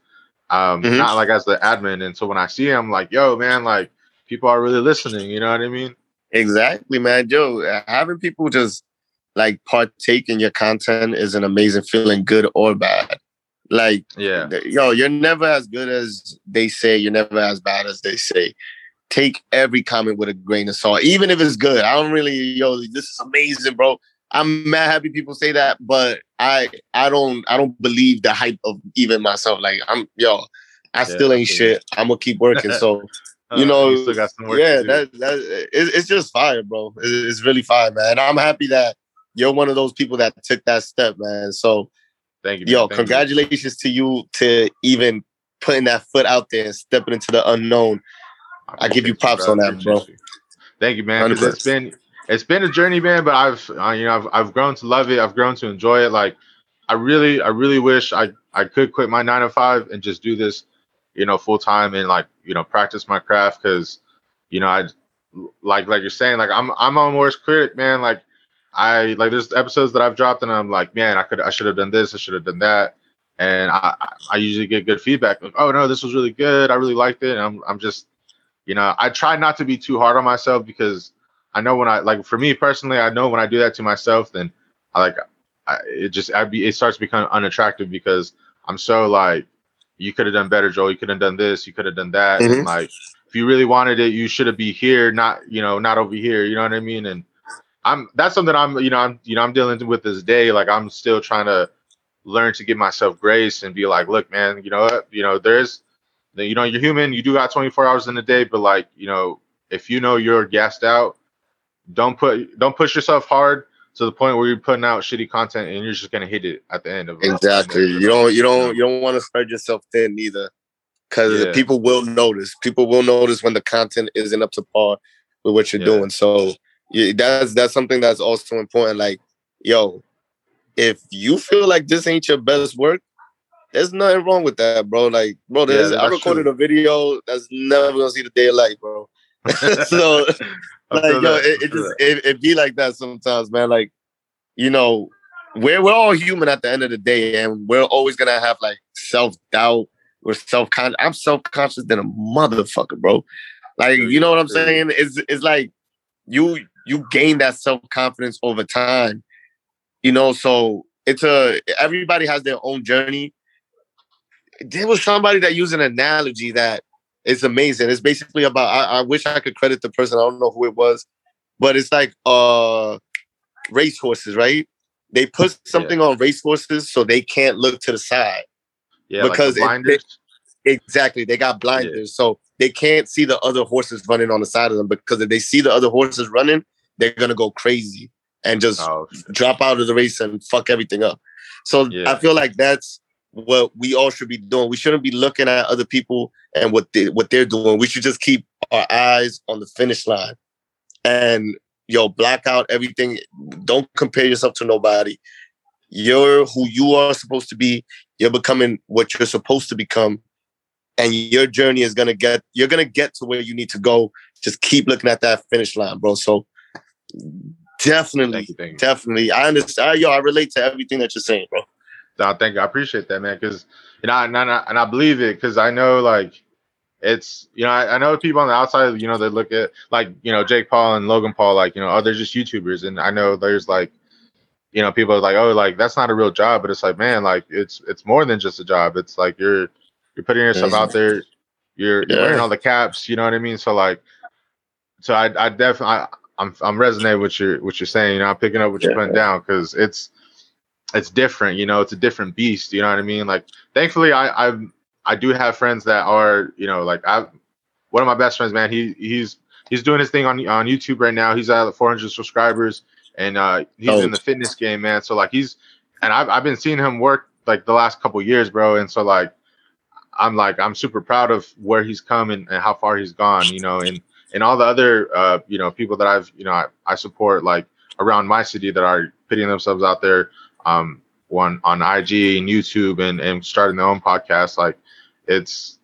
um, Mhm. not like as the admin. And so when I see him, like, yo, man, like people are really listening. You know what I mean? Exactly, man. Joe, having people just like partake in your content is an amazing feeling, good or bad. Like, Yeah. yo, you're never as good as they say. You're never as bad as they say. Take every comment with a grain of salt, even if it's good. I don't really, yo, this is amazing, bro. I'm mad happy people say that, but I, I don't, I don't believe the hype of even myself. Like, I'm, yo, I still ain't shit. I'm gonna keep working. So You Uh, know, still got some work yeah, that that it, it's just fire, bro. It- it's really fire, man. I'm happy that you're one of those people that took that step, man. So, Thank you. man. yo, Thank you. congratulations to you to even putting that foot out there and stepping into the unknown. I give you props bro. on that, bro. you. Thank you, man. it's 100%. been it's been a journey, man. But I've uh, you know I've I've grown to love it. I've grown to enjoy it. Like I really I really wish I I could quit my nine to five and just do this, you know, full time and like you know practice my craft because you know I like like you're saying like I'm I'm my worst critic, man. Like I like there's episodes that I've dropped and I'm like, man, I could I should have done this, I should have done that. And I, I- I usually get good feedback. Like, oh no, this was really good. I really liked it. And I'm I'm just, you know, I try not to be too hard on myself because I know when I like for me personally, I know when I do that to myself, then I like I, it just I be it starts to become unattractive because I'm so like, you could have done better, Joel. You could have done this. You could have done that. Mhm. And like, if you really wanted it, you should have be here, not you know, not over here. You know what I mean? And I'm that's something I'm you know I'm you know I'm dealing with this day. Like I'm still trying to learn to give myself grace and be like, look, man, you know what? You know, there's you know you're human. You do got 24 hours in a day, but like you know, if you know you're gassed out, don't put don't push yourself hard to the point where you're putting out shitty content and you're just gonna hit it at the end of it. Exactly. You don't you don't you don't want to spread yourself thin either. Cause Yeah. people will notice. People will notice when the content isn't up to par with what you're Yeah. doing. So yeah, that's that's something that's also important. Like, yo, if you feel like this ain't your best work, there's nothing wrong with that, bro. Like, bro, there's, I recorded true. a video that's never gonna see the day of light, bro. so like yo, that. it, it just it, it be like that sometimes, man. Like, you know, we're we're all human at the end of the day, and we're always gonna have like self doubt. We're self conscious. I'm self conscious than a motherfucker, bro. Like, you know what I'm saying? It's it's like you you gain that self confidence over time. You know, so it's a everybody has their own journey. There was somebody that used an analogy that is amazing. It's basically about I, I wish I could credit the person. I don't know who it was, but it's like uh racehorses, right? They put something on racehorses so they can't look to the side. yeah, like because the it- blinders. Exactly. They got blinders. So they can't see the other horses running on the side of them because if they see the other horses running, they're gonna go crazy and just oh, drop out of the race and fuck everything up. So Yeah. I feel like that's what we all should be doing. We shouldn't be looking at other people and what they what they're doing. We should just keep our eyes on the finish line and yo black out everything. Don't compare yourself to nobody. You're who you are supposed to be. You're becoming what you're supposed to become. And your journey is gonna get you're gonna get to where you need to go. Just keep looking at that finish line, bro. So definitely thank you, thank you. Definitely. I understand. Yo, I relate to everything that you're saying, bro. No, think. I appreciate that, man. Because you know, and I, and I believe it because I know, like, it's you know, I, I know people on the outside, you know, they look at like you know Jake Paul and Logan Paul, like you know, oh, they're just YouTubers, and I know there's like, you know, people are like, oh, like that's not a real job, but it's like, man, like it's it's more than just a job. It's like you're you're putting yourself out there, you're, you're Yeah. wearing all the caps, you know what I mean? So like, so I I definitely I, I'm I'm resonating with your what you're saying. You know, I'm picking up what you're putting down because it's it's different. You know, it's a different beast. You know what I mean? Like, thankfully, I I I do have friends that are you know like I one of my best friends, man. He he's he's doing his thing on on YouTube right now. He's at 400 subscribers, and uh, he's oh. in the fitness game, man. So like he's, and I've I've been seeing him work like the last couple years, bro. And so like, I'm like I'm super proud of where he's come and, and how far he's gone, you know, and and all the other uh, you know people that I've you know I, I support like around my city that are putting themselves out there um one on IG and YouTube and and starting their own podcast like it's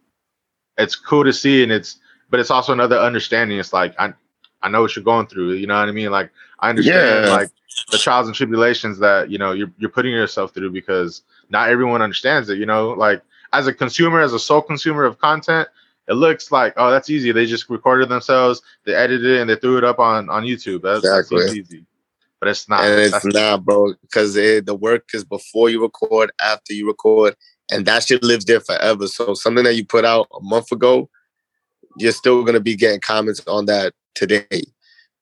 it's cool to see and it's but it's also another understanding. It's like I I know what you're going through you know what I mean? Like I understand yeah. like the trials and tribulations that you know you're you're putting yourself through because not everyone understands it you know? Like as a consumer as a sole consumer of content it looks like oh that's easy. They just recorded themselves they edited it and they threw it up on on youtube. That's, exactly. that's easy but it's not and it's not bro because the work is before you record after you record and that shit lives there forever so something that you put out a month ago you're still going to be getting comments on that today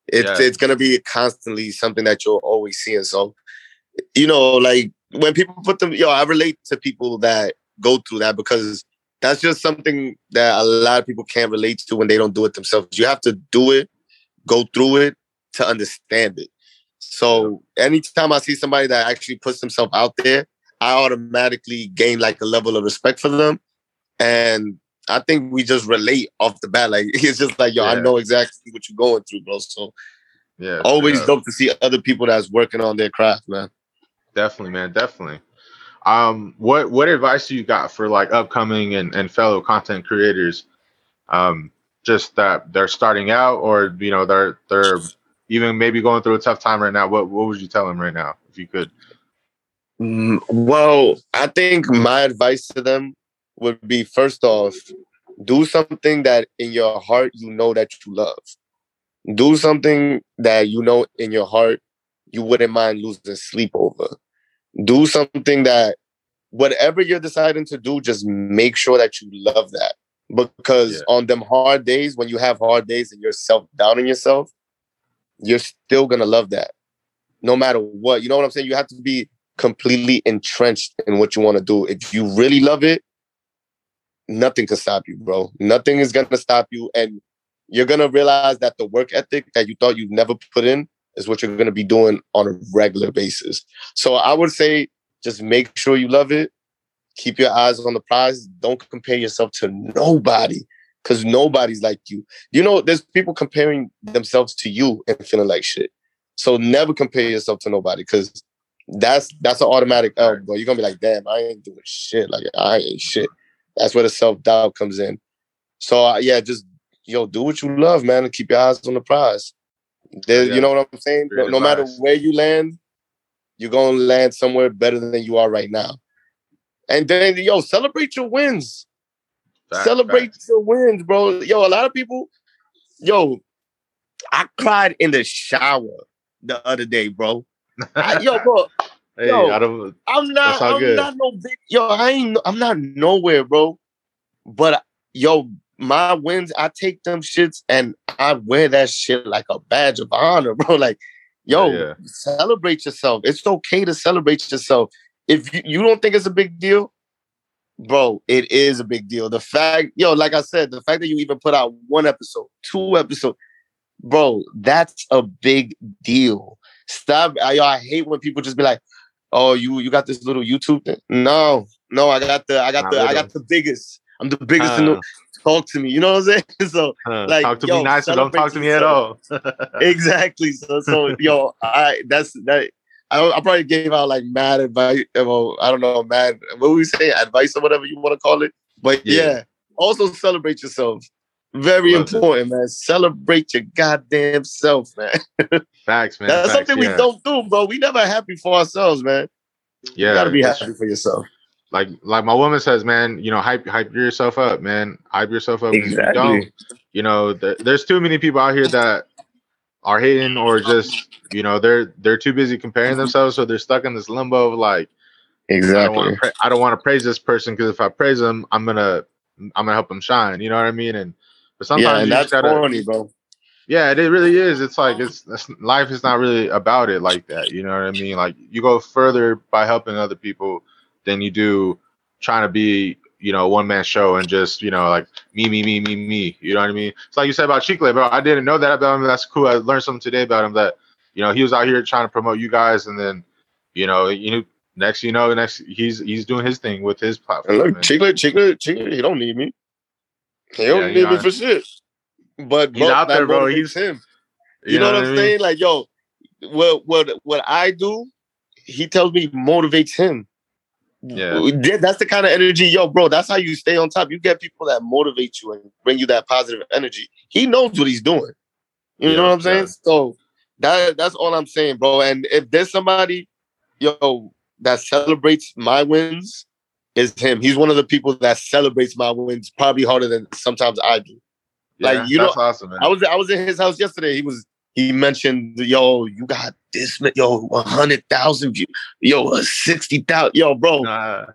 it's yeah. it's going to be constantly something that you're always seeing so you know like when people put them yo i relate to people that go through that because that's just something that a lot of people can't relate to when they don't do it themselves. You have to do it, go through it to understand it. So anytime I see somebody that actually puts themselves out there, I automatically gain like a level of respect for them. And I think we just relate off the bat. Like it's just like, yo, yeah. I know exactly what you're going through, bro. So yeah, always yeah. dope to see other people that's working on their craft, man. Definitely, man. Definitely. Um, what what advice do you got for like upcoming and, and fellow content creators? Um, just that they're starting out, or you know, they're they're even maybe going through a tough time right now. What what would you tell them right now, if you could? Mm, well, I think my advice to them would be first off, do something that in your heart you know that you love. Do something that you know in your heart you wouldn't mind losing sleep over do something that whatever you're deciding to do, just make sure that you love that. Because yeah. on them hard days, when you have hard days and you're self doubting yourself, you're still gonna love that. No matter what. You know what I'm saying? You have to be completely entrenched in what you want to do. If you really love it, nothing can stop you, bro. Nothing is gonna stop you. And you're gonna realize that the work ethic that you thought you'd never put in is what you're to be doing on a regular basis. So I would say just make sure you love it. Keep your eyes on the prize. Don't compare yourself to nobody because nobody's like you. You know, there's people comparing themselves to you and feeling like shit. So never compare yourself to nobody because that's that's an automatic L, bro. You're gonna be like, damn, I ain't doing shit. Like I ain't shit. That's where the self doubt comes in. So uh, yeah, just yo, do what you love, man, and keep your eyes on the prize. There, yeah. You know what I'm saying? No, no matter where you land, you're gonna land somewhere better than you are right now. And then yo, celebrate your wins. Celebrate your wins, bro. Yo, a lot of people, yo, I cried in the shower the other day, bro. I, yo, bro. Hey, yo, I'm not. I'm good. not no big. Yo, I ain't. I'm not nowhere, bro. But yo, my wins, I take them shits and I wear that shit like a badge of honor, bro. Like, yo, yeah, yeah. celebrate yourself. It's okay to celebrate yourself. If you, you don't think it's a big deal, bro, it is a big deal. The fact, yo, like I said, the fact that you even put out one episode, two episodes, bro, that's a big deal. Stop. I, I hate when people just be like, "Oh, you you got this little YouTube thing." No, no, I got the I got Not the little. I got the biggest. I'm the biggest uh, in the talk to me. You know what I'm saying? So huh, like talk to yo, me nice don't talk to me at all. exactly. So so yo, I that's that I, I probably gave out like mad advice. Well, I don't know, mad what we say, advice or whatever you want to call it. But yeah, yeah also celebrate yourself. Very important, it. man. Celebrate your goddamn self, man. Facts, man. That's Facts, something yeah. we don't do, bro. We never happy for ourselves, man. Yeah, you gotta be happy for yourself like like my woman says, man, you know, hype hype yourself up, man. Hype yourself up. Exactly. You don't, you know, th- there's too many people out here that are hating or just, you know, they're they're too busy comparing mm-hmm. themselves, so they're stuck in this limbo of like, exactly. I don't want to pra- praise this person because if I praise them, I'm gonna I'm gonna help them shine. You know what I mean? And but sometimes yeah, and that's gotta, corny, bro. Yeah, it really is. It's like it's, it's life is not really about it like that. You know what I mean? Like you go further by helping other people than you do trying to be you know, one man show and just, you know, like me, me, me, me, me. You know what I mean? It's like you said about Chicle, bro. I didn't know that about him. That's cool. I learned something today about him that, you know, he was out here trying to promote you guys, and then, you know, you know, next you know, next he's he's doing his thing with his platform. And look, Chicle, Chicle, Chicle, he don't need me. He don't Yeah, need you me know, for shit. But He's bro, out there, bro. He's- him. You, know, what I'm mean? saying? Like, yo, what what what I do, he tells me motivates him. Yeah. Yeah, That's the kind of energy, yo, bro. That's how you stay on top. You get people that motivate you and bring you that positive energy. He knows what he's doing. You Yeah, know what I'm saying? yeah. So that that's all I'm saying, bro. And if there's somebody, yo, that celebrates my wins, is him. He's one of the people that celebrates my wins probably harder than sometimes I do. like, Yeah, you know, awesome. I was I was in his house yesterday. He was he mentioned, yo, you got this, ma- yo, one hundred thousand views, yo, uh, sixty thousand, yo, bro. Nah,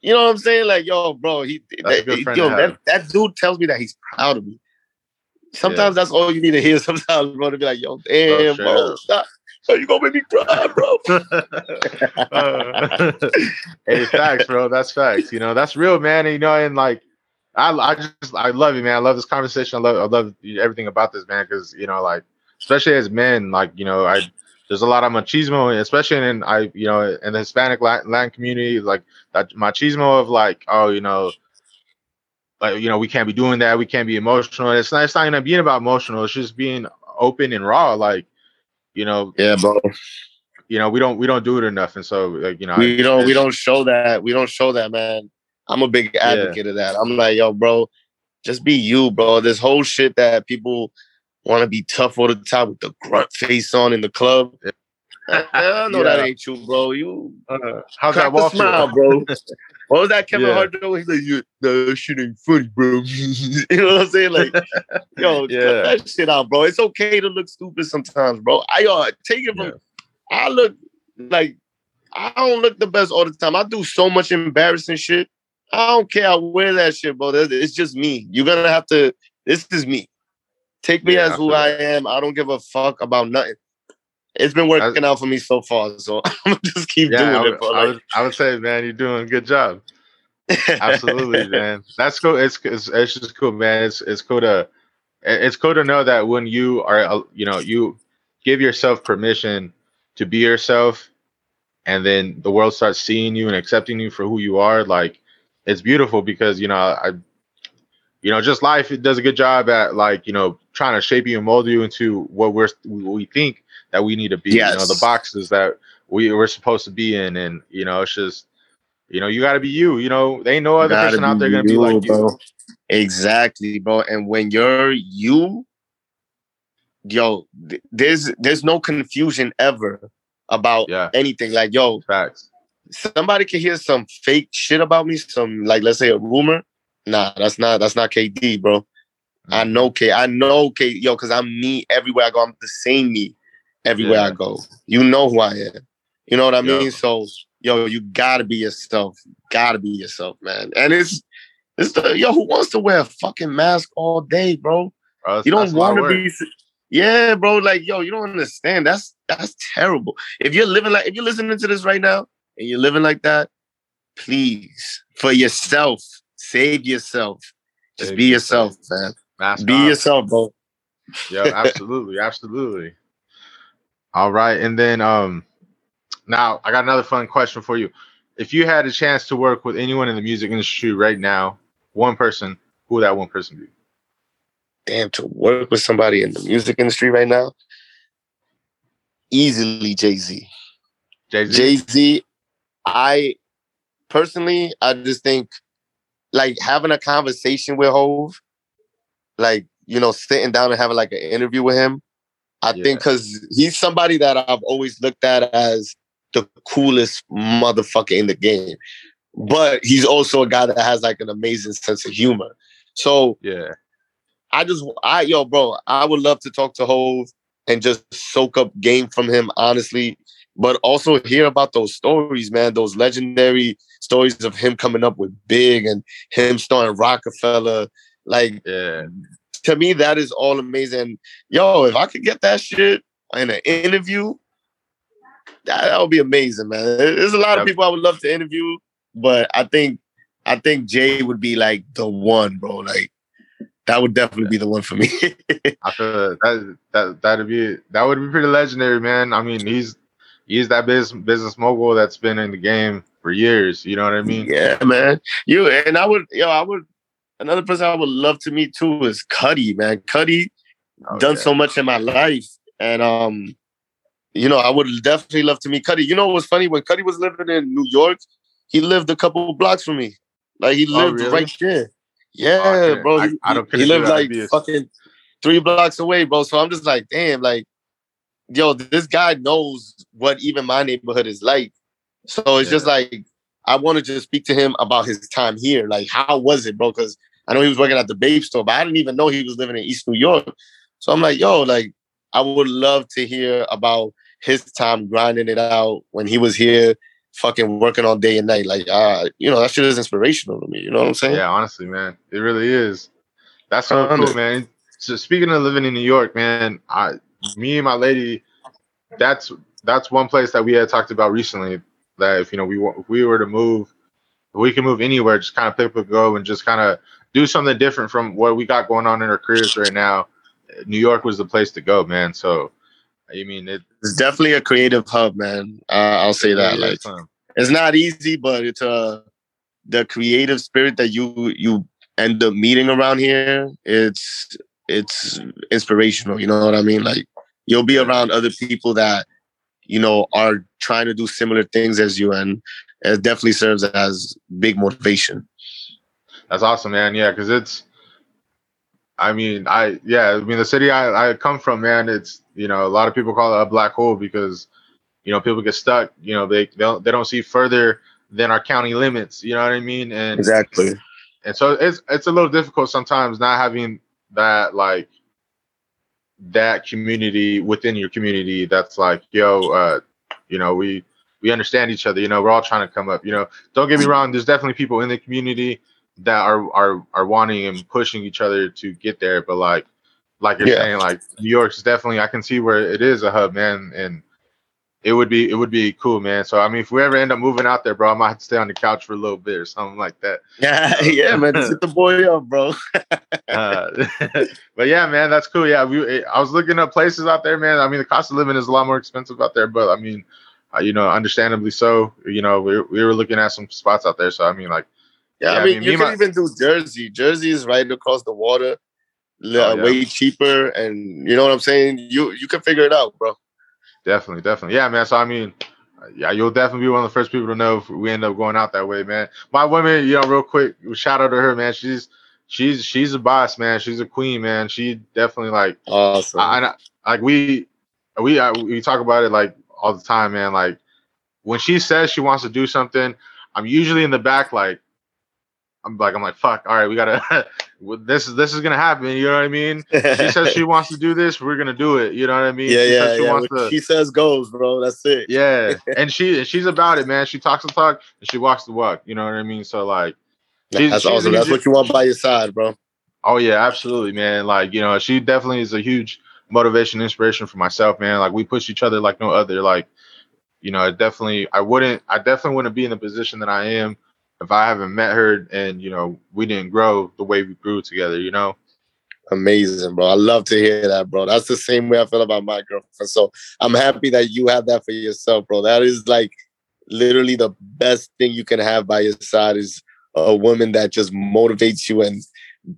You know what I'm saying? Like, yo, bro, he That's a good that, friend yo, that, that dude tells me that he's proud of me. Sometimes that's all you need to hear. Sometimes, bro, to be like, yo, damn, bro, up. stop. So you gonna make me cry, bro? Uh, hey, facts, bro. That's facts. You know, that's real, man. And, you know, and like, I, I just, I love you, man. I love this conversation. I love, I love everything about this, man. Because you know, like, especially as men, like, you know, I there's a lot of machismo, especially in I, you know, in the Hispanic Latin, Latin community, like that machismo of like, oh, you know. Like you know, we can't be doing that. We can't be emotional. It's not. It's not even being about emotional. It's just being open and raw. Like, you know, Yeah, bro. you know, we don't we don't do it enough, and so like you know, We don't we don't show that. We don't show that, man. I'm a big advocate of that. I'm like, yo, bro, just be you, bro. This whole shit that people want to be tough all the time with the grunt face on in the club. I know that ain't you, bro. You Uh, how's that wall smile, bro. What was that Kevin Yeah. Hart though? He's like, you, no, that shit ain't funny, bro. you know what I'm saying? Like, yo, Yeah. cut that shit out, bro. It's okay to look stupid sometimes, bro. I uh, take it from. Yeah. I look like I don't look the best all the time. I do so much embarrassing shit. I don't care. I wear that shit, bro. It's just me. You're gonna have to. This is me. Take me Yeah, as I who I am. I don't give a fuck about nothing. It's been working out for me so far, so I'm gonna just keep Yeah, I doing would, it. I, Like, would, I would say, man, you're doing a good job. Absolutely, man. That's cool. It's, it's it's just cool, man. It's it's cool to it's cool to know that when you are, uh, you know, you give yourself permission to be yourself, and then the world starts seeing you and accepting you for who you are. Like, it's beautiful because you know I, you know, just life it does a good job at like you know trying to shape you and mold you into what we're what we think that we need to be. You know, the boxes that we we're supposed to be in, and you know, it's just you know, you got to be you. You know, there ain't no other person out there gonna be you, like you. bro. Exactly, bro. And when you're you, yo, th- there's there's no confusion ever about Yeah, anything. Like, yo, facts. somebody can hear some fake shit about me, some like let's say a rumor. Nah, that's not that's not KD, bro. I know K. I know K. Yo, because I'm me everywhere I go. I'm the same me everywhere I go. You know who I am. You know what I Yeah. mean? So, yo, you gotta be yourself. Gotta be yourself, man. And it's it's the yo. Who wants to wear a fucking mask all day, bro? Bro, You don't want to be. Yeah, bro. Like, yo, you don't understand. That's that's terrible. If you're living like, if you're listening to this right now and you're living like that, please, for yourself, save yourself. Just Save be yourself. yourself, man. Mask Be off. yourself, bro. Yeah, absolutely, absolutely. All right, and then um, now I got another fun question for you. If you had a chance to work with anyone in the music industry right now, one person, who would that one person be? Damn, to work with somebody in the music industry right now, easily Jay Z. Jay Z. Jay Z, I personally, I just think like having a conversation with Hove, like you know, sitting down and having like an interview with him. I Yeah. think because he's somebody that I've always looked at as the coolest motherfucker in the game, but he's also a guy that has like an amazing sense of humor. So Yeah, I just, I yo, bro, I would love to talk to Hove and just soak up game from him, honestly. But also hear about those stories, man. Those legendary stories of him coming up with Big and him starting Roc-A-Fella. Like yeah, to me, that is all amazing. Yo, if I could get that shit in an interview, that, that would be amazing, man. There's a lot of people I would love to interview, but I think I think Jay would be like the one, bro. Like that would definitely be the one for me. I feel that that that'd be that would be pretty legendary, man. I mean, he's he's that business business mogul that's been in the game for years. You know what I mean? Yeah, man. You and I would, yo, I would. Another person I would love to meet too is Cudi, man. Cudi oh, done yeah. so much in my life, and um, you know, I would definitely love to meet Cudi. You know what's funny? When Cudi was living in New York, he lived a couple blocks from me. Like he oh, lived oh, really? right there. Yeah, oh, bro. He, I, I he lived like fucking three blocks away, bro. So I'm just like, damn, like, yo, this guy knows what even my neighborhood is like. So it's yeah. just like I wanted to speak to him about his time here. Like, how was it, bro? Because I know he was working at the Bape store, but I didn't even know he was living in East New York. So I'm like, yo, like, I would love to hear about his time grinding it out when he was here, fucking working all day and night. Like, uh, you know, that shit is inspirational to me. You know what I'm saying? Yeah, honestly, man, it really is. That's so cool, man. So speaking of living in New York, man, I, me and my lady, that's that's one place that we had talked about recently. That if you know we if we were to move, we can move anywhere, just kind of pick up go and just kind of do something different from what we got going on in our careers right now. New York was the place to go, man. So, I mean, it, it's definitely a creative hub, man. Uh, I'll say that. Like, it's not easy, but it's uh the creative spirit that you you end up meeting around here. It's it's inspirational. You know what I mean? Like, you'll be around other people that you know are trying to do similar things as you, and it definitely serves as big motivation. That's awesome, man. Yeah, because it's. I mean, I yeah, I mean the city I, I come from, man. It's you know a lot of people call it a black hole because you know people get stuck. You know they they don't, they don't see further than our county limits. You know what I mean? And exactly. And so it's it's a little difficult sometimes not having that like that community within your community that's like yo uh you know we we understand each other you know we're all trying to come up you know don't get me wrong there's definitely people in the community that are are are wanting and pushing each other to get there. But like like you're yeah. saying, like New York's definitely I can see where it is a hub, man, and it would be it would be cool, man. So I mean, if we ever end up moving out there, bro, I might have to stay on the couch for a little bit or something like that. Yeah, yeah, man, sit the boy up, bro. uh, but yeah, man, that's cool. Yeah, we I was looking up places out there, man. I mean, the cost of living is a lot more expensive out there, but I mean, uh, you know, understandably so. You know, we we were looking at some spots out there, so I mean, like yeah, yeah I, mean, I mean, you can even do Jersey. Jersey is right across the water, oh, uh, yeah. way cheaper, and you know what I'm saying. You you can figure it out, bro. Definitely, definitely, yeah, man. So I mean, yeah, you'll definitely be one of the first people to know if we end up going out that way, man. My woman, you know, real quick, shout out to her, man. She's she's she's a boss, man. She's a queen, man. She definitely like awesome. I, I, like we we I, we talk about it like all the time, man. Like when she says she wants to do something, I'm usually in the back like I'm like, I'm like, fuck. All right, we gotta. this is this is gonna happen. You know what I mean? She says she wants to do this. We're gonna do it. You know what I mean? Yeah, she yeah, yeah. To, she says goes, bro. That's it. Yeah, and she she's about it, man. She talks the talk and she walks the walk. You know what I mean? So like, that's awesome. That's what you want by your side, bro. Oh yeah, absolutely, man. Like you know, she definitely is a huge motivation, inspiration for myself, man. Like we push each other like no other. Like, you know, I definitely, I wouldn't, I definitely wouldn't be in the position that I am if I haven't met her and you know we didn't grow the way we grew together, you know. Amazing, bro. I love to hear that, bro. That's the same way I feel about my girlfriend. So I'm happy that you have that for yourself, bro. That is like literally the best thing you can have by your side is a woman that just motivates you and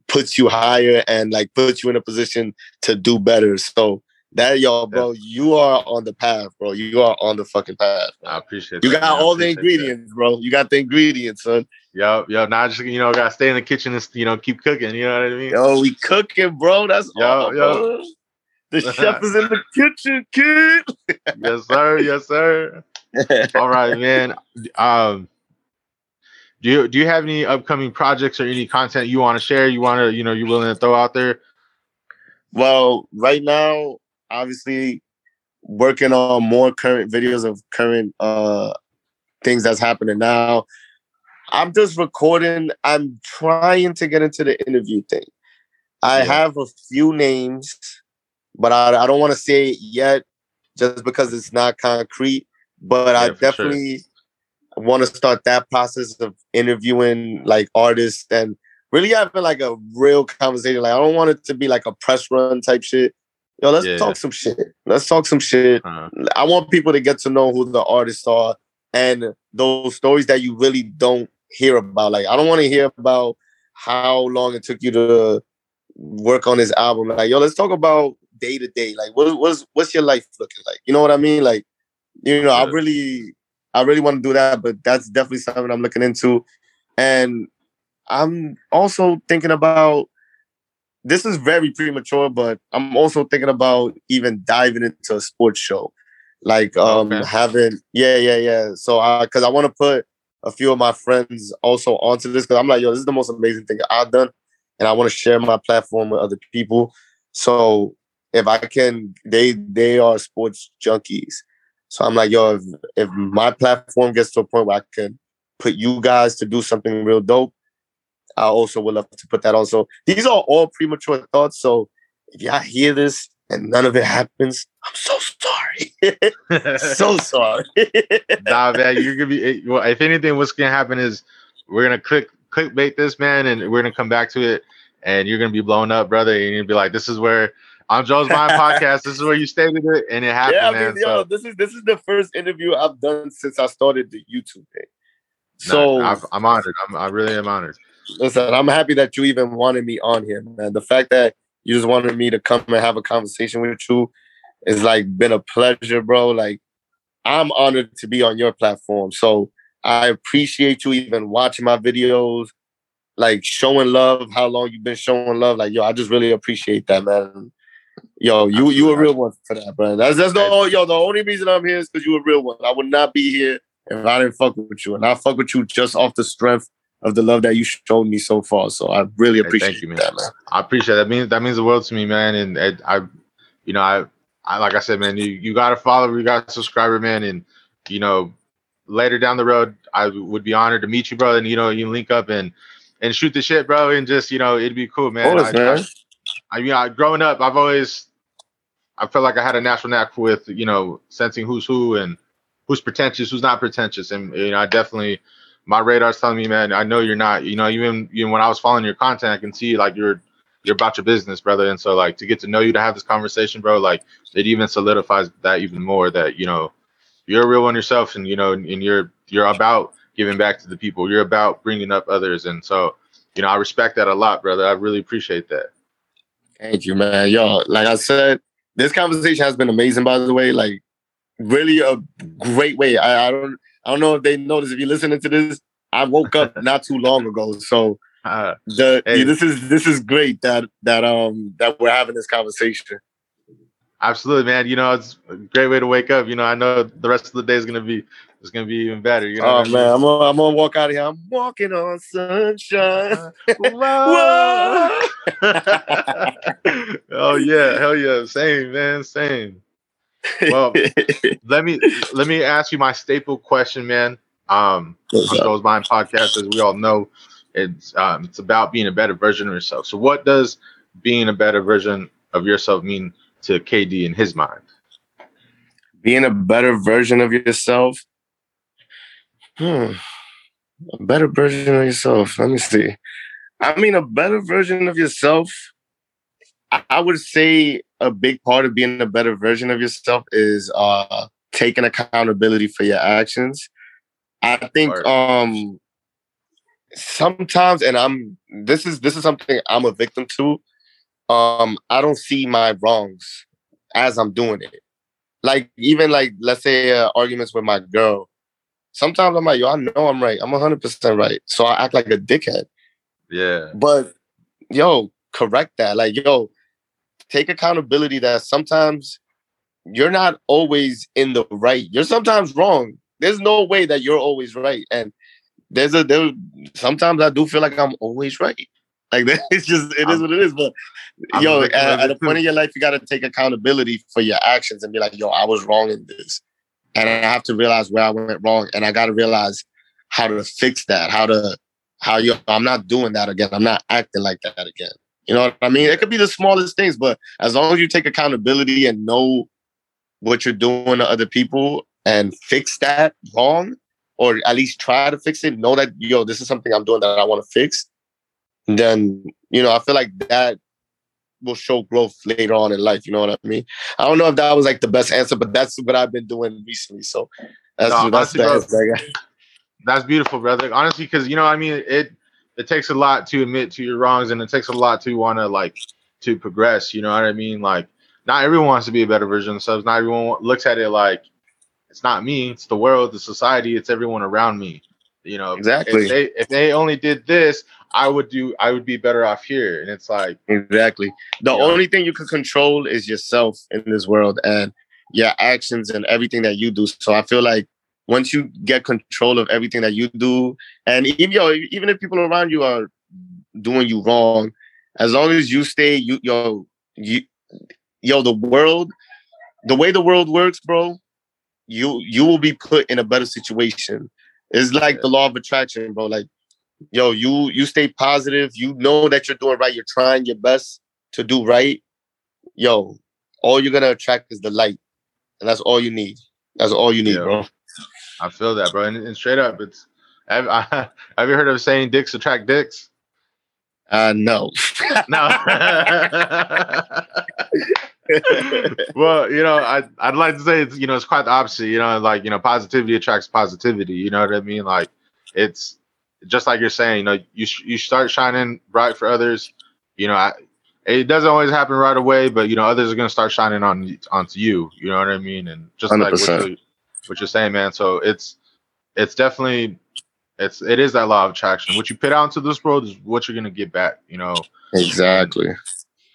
puts you higher and like puts you in a position to do better. So that y'all, bro, you are on the path, bro. You are on the fucking path. Bro. I appreciate. It. You got all the ingredients, that. bro. You got the ingredients, son. Yo, yo, now just you know, gotta stay in the kitchen and you know keep cooking. You know what I mean? Yo, we cooking, bro. That's yo, all, yo. Bro. The chef is in the kitchen, kid. yes, sir. Yes, sir. all right, man. Um, do you do you have any upcoming projects or any content you want to share? You want to, you know, you're willing to throw out there? Well, right now, obviously working on more current videos of current uh things that's happening now. I'm just recording. I'm trying to get into the interview thing. I yeah. have a few names, but I, I don't want to say it yet just because it's not concrete. But yeah, I definitely, sure. want to start that process of interviewing like artists and really having like a real conversation. Like I don't want it to be like a press run type shit. Yo, let's Yeah. talk some shit. Let's talk some shit. Uh, I want people to get to know who the artists are and those stories that you really don't hear about. Like I don't want to hear about how long it took you to work on this album. Like, yo, let's talk about day to day. Like, what, what's what's your life looking like? You know what I mean? Like, you know, I really, I really want to do that, but that's definitely something I'm looking into. And I'm also thinking about. This is very premature, but I'm also thinking about even diving into a sports show, like um Okay. having yeah yeah yeah. So I because I want to put a few of my friends also onto this because I'm like yo, this is the most amazing thing I've done, and I want to share my platform with other people. So if I can, they they are sports junkies. So I'm like yo, if, if my platform gets to a point where I can put you guys to do something real dope, I also would love to put that on. So these are all premature thoughts. So if y'all hear this and none of it happens, I'm so sorry. so sorry. nah, man, you're gonna be. Well, if anything, what's gonna happen is we're gonna click clickbait this man, and we're gonna come back to it, and you're gonna be blown up, brother. And you're gonna be like, "This is where on Joel's Mind podcast. This is where you stated it, and it happened, yeah, I man." mean, yo, this is this is the first interview I've done since I started the YouTube thing. so, So nah, I'm, I'm honored. I'm, I really am honored. Listen, I'm happy that you even wanted me on here, man. The fact that you just wanted me to come and have a conversation with you is like been a pleasure, bro. Like I'm honored to be on your platform. So I appreciate you even watching my videos, like showing love, how long you've been showing love. Like, yo, I just really appreciate that, man. Yo, you you a real one for that, bro. That's that's the only, yo, the only reason I'm here is because you a real one. I would not be here if I didn't fuck with you. And I fuck with you just off the strength of the love that you showed me so far. So I really Hey, appreciate you, man. that, man. I appreciate that. means that means the world to me, man. And it, I, you know, I, I like I said, man, you, you got a follower, you got a subscriber, man, and you know, later down the road, I would be honored to meet you, bro. And you know, you link up and and shoot the shit, bro, and just you know, it'd be cool, man. Course, I, man. I, I mean, I, growing up, I've always, I felt like I had a natural knack with you know sensing who's who and who's pretentious, who's not pretentious, and you know, I definitely. My radar's telling me, man. I know you're not. You know, even even when I was following your content, I can see like you're you're about your business, brother. And so like to get to know you, to have this conversation, bro, like it even solidifies that even more that you know you're a real one yourself, and you know, and you're you're about giving back to the people. You're about bringing up others, and so you know, I respect that a lot, brother. I really appreciate that. Thank you, man. Yo, like I said, this conversation has been amazing, by the way. Like, really a great way. I, I don't I don't know if they noticed if you're listening to this. I woke up not too long ago. So Uh, the Hey. this is this is great that that um that we're having this conversation. absolutely, man. You know, it's a great way to wake up. You know, I know the rest of the day is gonna be it's gonna be even better. You know, oh I mean? man, I'm gonna, I'm gonna walk out of here. I'm walking on sunshine. Whoa. oh yeah, hell yeah, same man, same. Well, let me let me ask you my staple question, man. Um, What's on up? Joel's Mind podcast, as we all know, it's um, it's about being a better version of yourself. So, what does being a better version of yourself mean to KD in his mind? Being a better version of yourself. Hmm. A better version of yourself. Let me see. I mean, a better version of yourself. I, I would say a big part of being a better version of yourself is uh taking accountability for your actions. I think um sometimes and I'm this is this is something I'm a victim to. Um I don't see my wrongs as I'm doing it. Like even like let's say uh, arguments with my girl. Sometimes I'm like, yo, I know I'm right. I'm 100% right. So I act like a dickhead. Yeah, But yo, correct that. Like, yo, take accountability that sometimes you're not always in the right. You're sometimes wrong. There's no way that you're always right. And there's a there sometimes I do feel like I'm always right. Like it's just it is what it is. But I'm yo, at, at a point in your life, you gotta take accountability for your actions and be like, yo, I was wrong in this. And I have to realize where I went wrong. And I gotta realize how to fix that, how to how you I'm not doing that again. I'm not acting like that again. You know what I mean? It could be the smallest things, but as long as you take accountability and know what you're doing to other people and fix that wrong or at least try to fix it, know that yo, this is something I'm doing that I want to fix, then you know, I feel like that will show growth later on in life. You know what I mean? I don't know if that was like the best answer, but that's what I've been doing recently. So that's no, that's honestly, the That's beautiful, brother. Honestly, because you know, I mean, it it takes a lot to admit to your wrongs, and it takes a lot to want to like to progress. You know what I mean? Like, not everyone wants to be a better version of themselves. Not everyone looks at it like it's not me, it's the world, the society, it's everyone around me. You know, exactly. If they if they only did this, I would do I would be better off here. And it's like exactly the only thing you can control is yourself in this world and your actions and everything that you do. So I feel like once you get control of everything that you do, and even yo, even if people around you are doing you wrong, as long as you stay, you yo, you yo, the world, the way the world works, bro, you you will be put in a better situation. It's like the law of attraction, bro. Like yo, you you stay positive. You know that you're doing right. You're trying your best to do right. Yo, all you're gonna attract is the light, and that's all you need. That's all you need, yeah. bro. I feel that, bro. And, and straight up, it's have, I, have you heard of saying dicks attract dicks? Uh, no, no. well, you know, I I'd like to say it's you know it's quite the opposite. You know, like you know, positivity attracts positivity. You know what I mean? Like it's just like you're saying, you know, you you start shining bright for others. You know, I, it doesn't always happen right away, but you know, others are gonna start shining on onto you. You know what I mean? And just 100%. like what you're, saying, man. So it's it's definitely it's it is that law of attraction. What you put out into this world is what you're gonna get back. You know, exactly. And,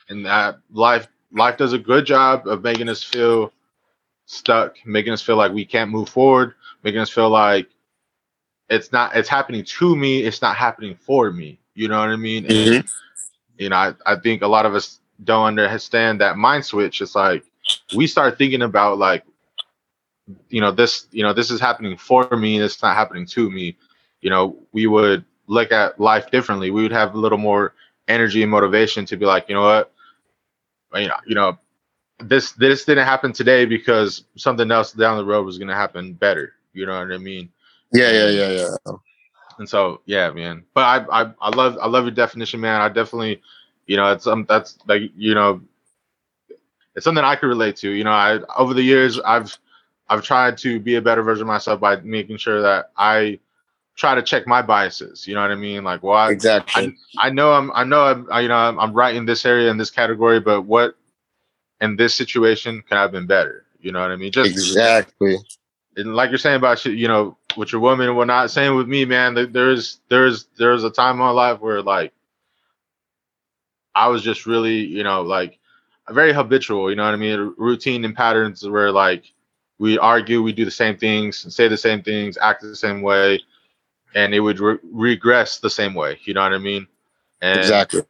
and that life life does a good job of making us feel stuck, making us feel like we can't move forward, making us feel like it's not it's happening to me it's not happening for me you know what i mean mm-hmm. and you know I, I think a lot of us don't understand that mind switch it's like we start thinking about like you know this you know this is happening for me it's not happening to me you know we would look at life differently we would have a little more energy and motivation to be like you know what you know you know this this didn't happen today because something else down the road was going to happen better you know what i mean yeah, yeah, yeah, yeah. And so, yeah, man. But I, I, I love, I love your definition, man. I definitely, you know, it's um, that's like, you know, it's something I could relate to. You know, I over the years, I've, I've tried to be a better version of myself by making sure that I try to check my biases. You know what I mean? Like, well, I, exactly. I, I know I'm, I know I'm, I, you know, I'm, I'm right in this area in this category, but what in this situation could I have been better? You know what I mean? Just exactly. And like you're saying about you know, with your woman and whatnot. Same with me, man. There's there's there's a time in my life where like I was just really, you know, like very habitual. You know what I mean? Routine and patterns where like we argue, we do the same things, say the same things, act the same way, and it would re- regress the same way. You know what I mean? And, exactly.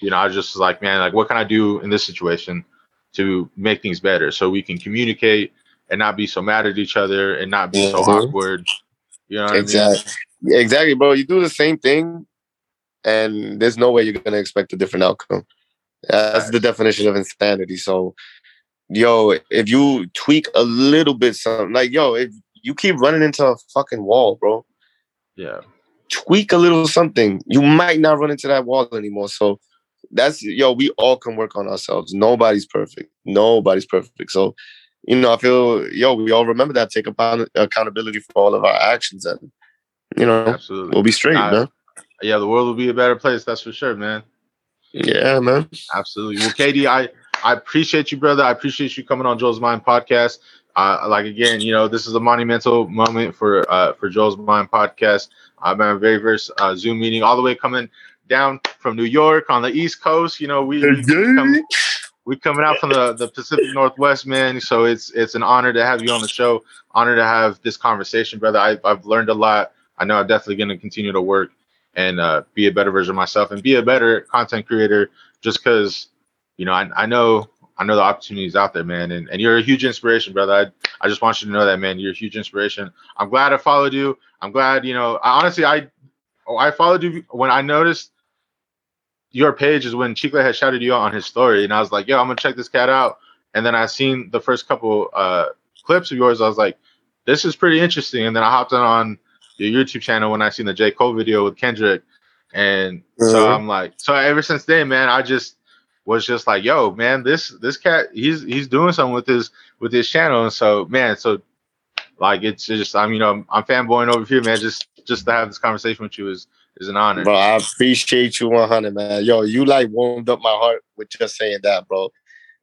You know, I was just like, man, like, what can I do in this situation to make things better so we can communicate and not be so mad at each other and not be mm-hmm. so awkward you know exactly. I mean? Exactly, bro. You do the same thing, and there's no way you're gonna expect a different outcome. That's right. the definition of insanity. So, yo, if you tweak a little bit, something like yo, if you keep running into a fucking wall, bro. Yeah. Tweak a little something. You might not run into that wall anymore. So that's yo, we all can work on ourselves. Nobody's perfect. Nobody's perfect. So you know, I feel, yo, we all remember that. Take upon accountability for all of our actions, and you know, absolutely, we'll be straight, uh, man. Yeah, the world will be a better place. That's for sure, man. Yeah, man. Absolutely. Well, KD, I I appreciate you, brother. I appreciate you coming on Joel's Mind podcast. Uh, like again, you know, this is a monumental moment for uh, for Joel's Mind podcast. I've been a very very uh, Zoom meeting all the way coming down from New York on the East Coast. You know, we, we come, we coming out from the, the Pacific Northwest, man. So it's it's an honor to have you on the show. Honor to have this conversation, brother. I, I've learned a lot. I know I'm definitely going to continue to work and uh, be a better version of myself and be a better content creator. Just because, you know, I, I know I know the opportunities out there, man. And, and you're a huge inspiration, brother. I, I just want you to know that, man. You're a huge inspiration. I'm glad I followed you. I'm glad, you know, I, honestly, I I followed you when I noticed your page is when Chicle had shouted you out on his story, and I was like, "Yo, I'm gonna check this cat out." And then I seen the first couple uh, clips of yours. I was like, "This is pretty interesting." And then I hopped on your YouTube channel when I seen the J Cole video with Kendrick, and so Mhm. I'm like, so ever since then, man, I just was just like, yo, man, this this cat, he's he's doing something with his with his channel, and so man, so like it's just I'm you know I'm, I'm fanboying over here, man. Just just to have this conversation with you is is an honor. Bro, I appreciate you 100, man. Yo, you like warmed up my heart with just saying that, bro.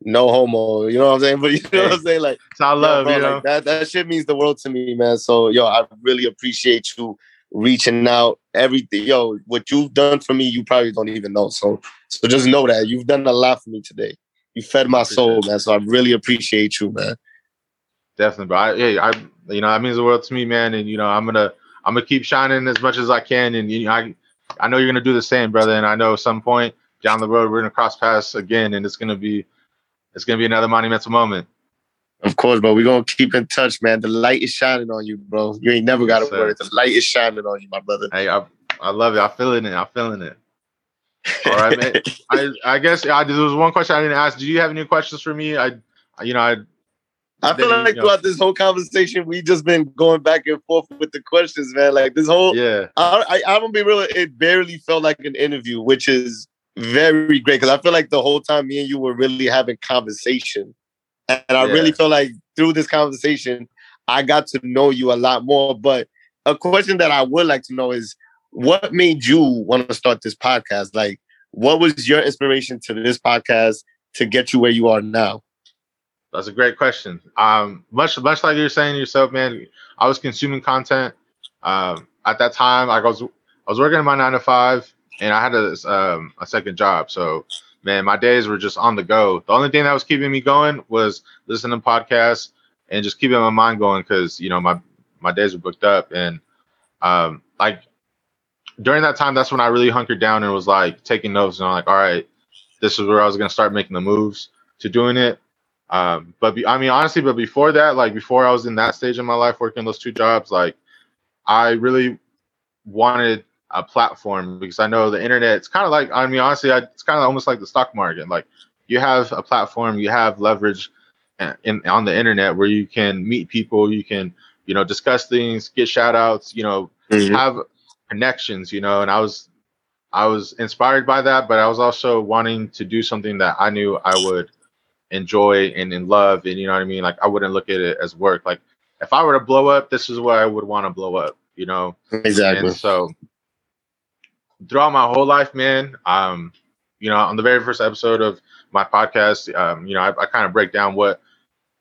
No homo, you know what I'm saying? But you know what I'm saying? Like, It's all love, bro, you know. like that that shit means the world to me, man. So, yo, I really appreciate you reaching out. Everything, yo, what you've done for me, you probably don't even know. So, so just know that you've done a lot for me today. You fed my soul, man. So I really appreciate you, man. Definitely, bro. I, hey, I, you know, that means the world to me, man. And you know, I'm gonna, I'm gonna keep shining as much as I can. And you know, I, I know you're gonna do the same, brother. And I know at some point down the road we're gonna cross paths again, and it's gonna be, it's gonna be another monumental moment. Of course, bro. We're gonna keep in touch, man. The light is shining on you, bro. You ain't never gotta Yes, worry. The light is shining on you, my brother. Hey, I, I love it. I'm feeling it. I'm feeling it. All right, man. I, I guess I, there was one question I didn't ask. Do you have any questions for me? I, I- you know, I, I feel like you know- throughout this whole conversation, we just been going back and forth with the questions, man. Like this whole, yeah, I, I, I'm gonna be real. It barely felt like an interview, which is very great because I feel like the whole time me and you were really having conversation, and I Yeah. really feel like through this conversation, I got to know you a lot more. But a question that I would like to know is, what made you want to start this podcast? Like, what was your inspiration to this podcast to get you where you are now? That's a great question. Um, much much like you're saying yourself, man. I was consuming content. Um, at that time, I was I was working in my nine to five, and I had a um, a second job. So, man, my days were just on the go. The only thing that was keeping me going was listening to podcasts and just keeping my mind going because you know my my days were booked up and um, like during that time, that's when I really hunkered down and was like taking notes and I'm like, all right, this is where I was gonna start making the moves to doing it. Um, but be, I mean, honestly, but before that, like before I was in that stage in my life working those two jobs, like I really wanted a platform because I know the internet. It's kind of like I mean, honestly, I, it's kind of almost like the stock market. Like you have a platform, you have leverage uh, in on the internet where you can meet people, you can you know discuss things, get shout outs, you know, have connections, you know, and I was I was inspired by that, but I was also wanting to do something that I knew I would enjoy and, and love and you know what I mean? Like I wouldn't look at it as work. Like if I were to blow up, this is where I would want to blow up, you know? Exactly. And so throughout my whole life, man, um, you know, on the very first episode of my podcast, um, you know, I, I kind of break down what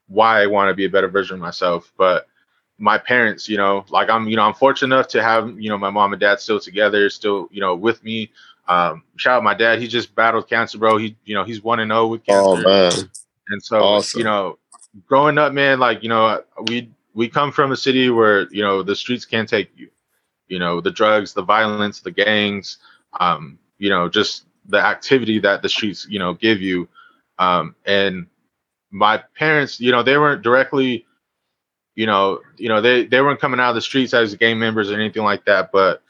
why I want to be a better version of myself. But my parents, you know, like I'm, you know, I'm fortunate enough to have, you know, my mom and dad still together, still, you know, with me. Um, shout out my dad. He just battled cancer, bro. He, you know, he's one and zero with cancer. Oh man. And so, Awesome. you know, growing up, man, like, you know, we we come from a city where, you know, the streets can't take you. You know, the drugs, the violence, the gangs, um, you know, just the activity that the streets, you know, give you. Um, and my parents, you know, they weren't directly, you know, you know, they they weren't coming out of the streets as gang members or anything like that, but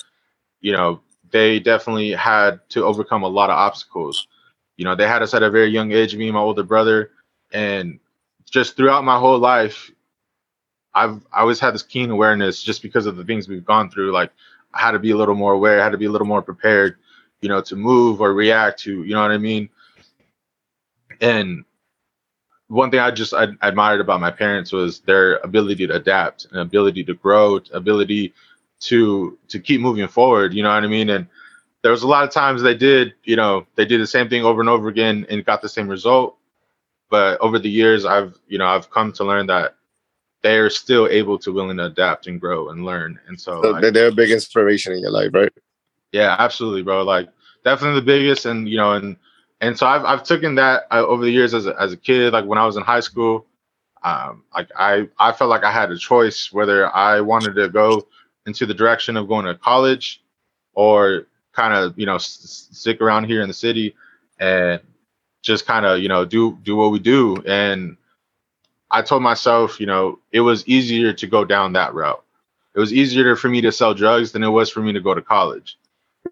you know, they definitely had to overcome a lot of obstacles. You know, they had us at a very young age, me and my older brother, and just throughout my whole life, I've I always had this keen awareness just because of the things we've gone through. Like I had to be a little more aware, I had to be a little more prepared, you know, to move or react to, you know what I mean? And one thing I just I, admired about my parents was their ability to adapt and ability to grow, ability to to keep moving forward. You know what I mean? And there was a lot of times they did, you know, they did the same thing over and over again and got the same result. But over the years, I've you know I've come to learn that they are still able to willing to adapt and grow and learn. And so, So like, they're, they're a big inspiration in your life, right? yeah, absolutely, bro. Like definitely the biggest, and you know, and and so I've I've taken that uh, over the years as a, as a kid. Like when I was in high school, um, like I I felt like I had a choice whether I wanted to go into the direction of going to college, or kind of you know s- stick around here in the city and just kind of you know do do what we do. And I told myself, you know, it was easier to go down that route. It was easier for me to sell drugs than it was for me to go to college.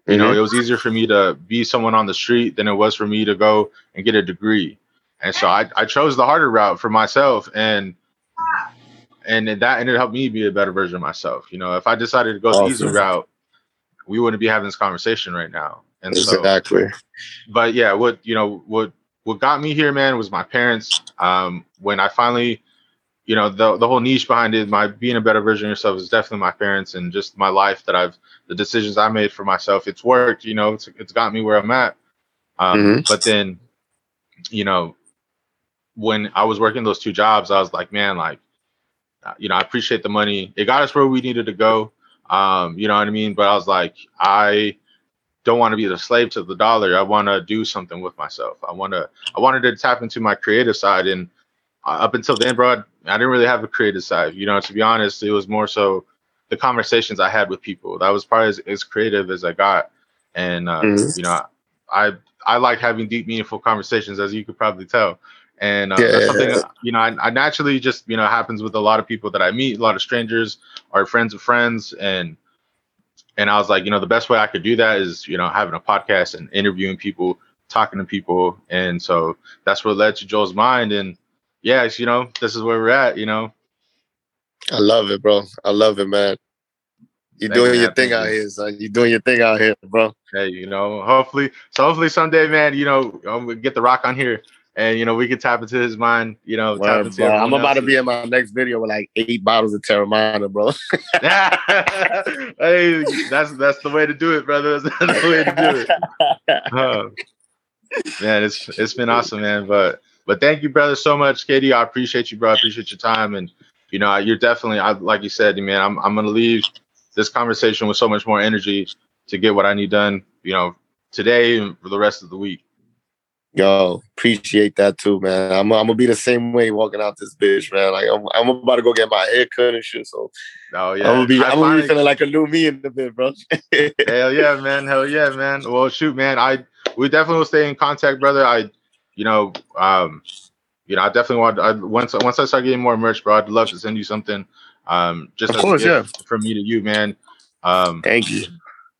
You know, Mhm. it was easier for me to be someone on the street than it was for me to go and get a degree. And so I, I chose the harder route for myself. And and that ended up helped me be a better version of myself. You know, if I decided to go the easy route, we wouldn't be having this conversation right now. And so, Exactly. but yeah, what you know, what what got me here, man, was my parents. Um, when I finally, you know, the the whole niche behind it, my being a better version of yourself is definitely my parents and just my life that I've the decisions I made for myself. It's worked, you know, it's it's got me where I'm at. Um, Mhm. But then, you know, when I was working those two jobs, I was like, man, like, uh, you know, I appreciate the money. It got us where we needed to go. Um, you know what I mean? But I was like, I don't want to be the slave to the dollar. I want to do something with myself. I want to, I wanted to tap into my creative side. And uh, up until then, bro, I, I didn't really have a creative side. You know, to be honest, it was more so the conversations I had with people. That was probably as, as creative as I got. And, uh, Mhm. you know, I, I like having deep, meaningful conversations, as you could probably tell. And uh, Yeah. that's something, you know, I, I naturally just, you know, happens with a lot of people that I meet, a lot of strangers or friends of friends. And, and I was like, you know, the best way I could do that is, you know, having a podcast and interviewing people, talking to people. And so that's what led to Joel's Mind. And it's, you know, this is where we're at, you know. I love it, bro. I love it, man. You're you, doing your thing Thank out here, son. You're doing your thing out here, bro. Hey, you know, hopefully, so hopefully someday, man, you know, we get the rock on here and, you know, we can tap into his mind, you know, tap into. I'm about to be in my next video with like eight bottles of Teremana, bro. hey, that's that's the way to do it, brother. That's the way to do it. Oh, man, it's it's been awesome, man. But but thank you, brother, so much, KD. I appreciate you, bro. I appreciate your time, and you know, you're definitely, I like you said, man. I'm I'm gonna leave this conversation with so much more energy to get what I need done, you know, today and for the rest of the week. Yo, appreciate that too, man. I'm, I'm gonna be the same way walking out this bitch, man. Like I'm, I'm about to go get my hair cut and shit. So Oh yeah, I'm gonna be, I I'm gonna be feeling like a new me in the bit, bro. Hell yeah, man. Hell yeah, man. Well, shoot, man. I we definitely will stay in contact, brother. I, you know, um, you know, I definitely want. I once once I start getting more merch, bro, I'd love to send you something. Um, just Of as a course, gift from me to you, man. Um, Thank you.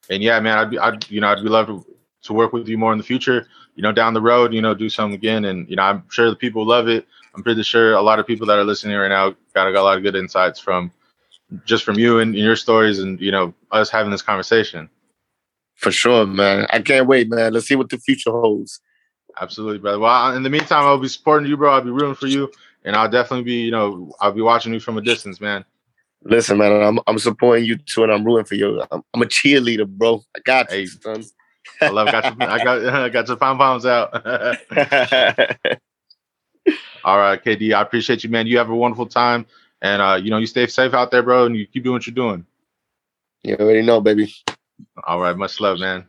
and yeah, man, I'd be, I'd, you know, I'd be love to, to work with you more in the future. You know, down the road, you know, do something again, and you know, I'm sure the people love it. I'm pretty sure a lot of people that are listening right now got, got a lot of good insights from just from you and, and your stories, and you know, us having this conversation. For sure, man. I can't wait, man. Let's see what the future holds. Absolutely, brother. Well, in the meantime, I'll be supporting you, bro. I'll be rooting for you, and I'll definitely be, you know, I'll be watching you from a distance, man. Listen, man, I'm I'm supporting you too, and I'm rooting for you. I'm, I'm a cheerleader, bro. I got you, son. I love got your, I got I got your pom poms out. All right, KD, I appreciate you, man. You have a wonderful time, and uh, you know, you stay safe out there, bro, and you keep doing what you're doing. you already know, baby. All right, much love, man.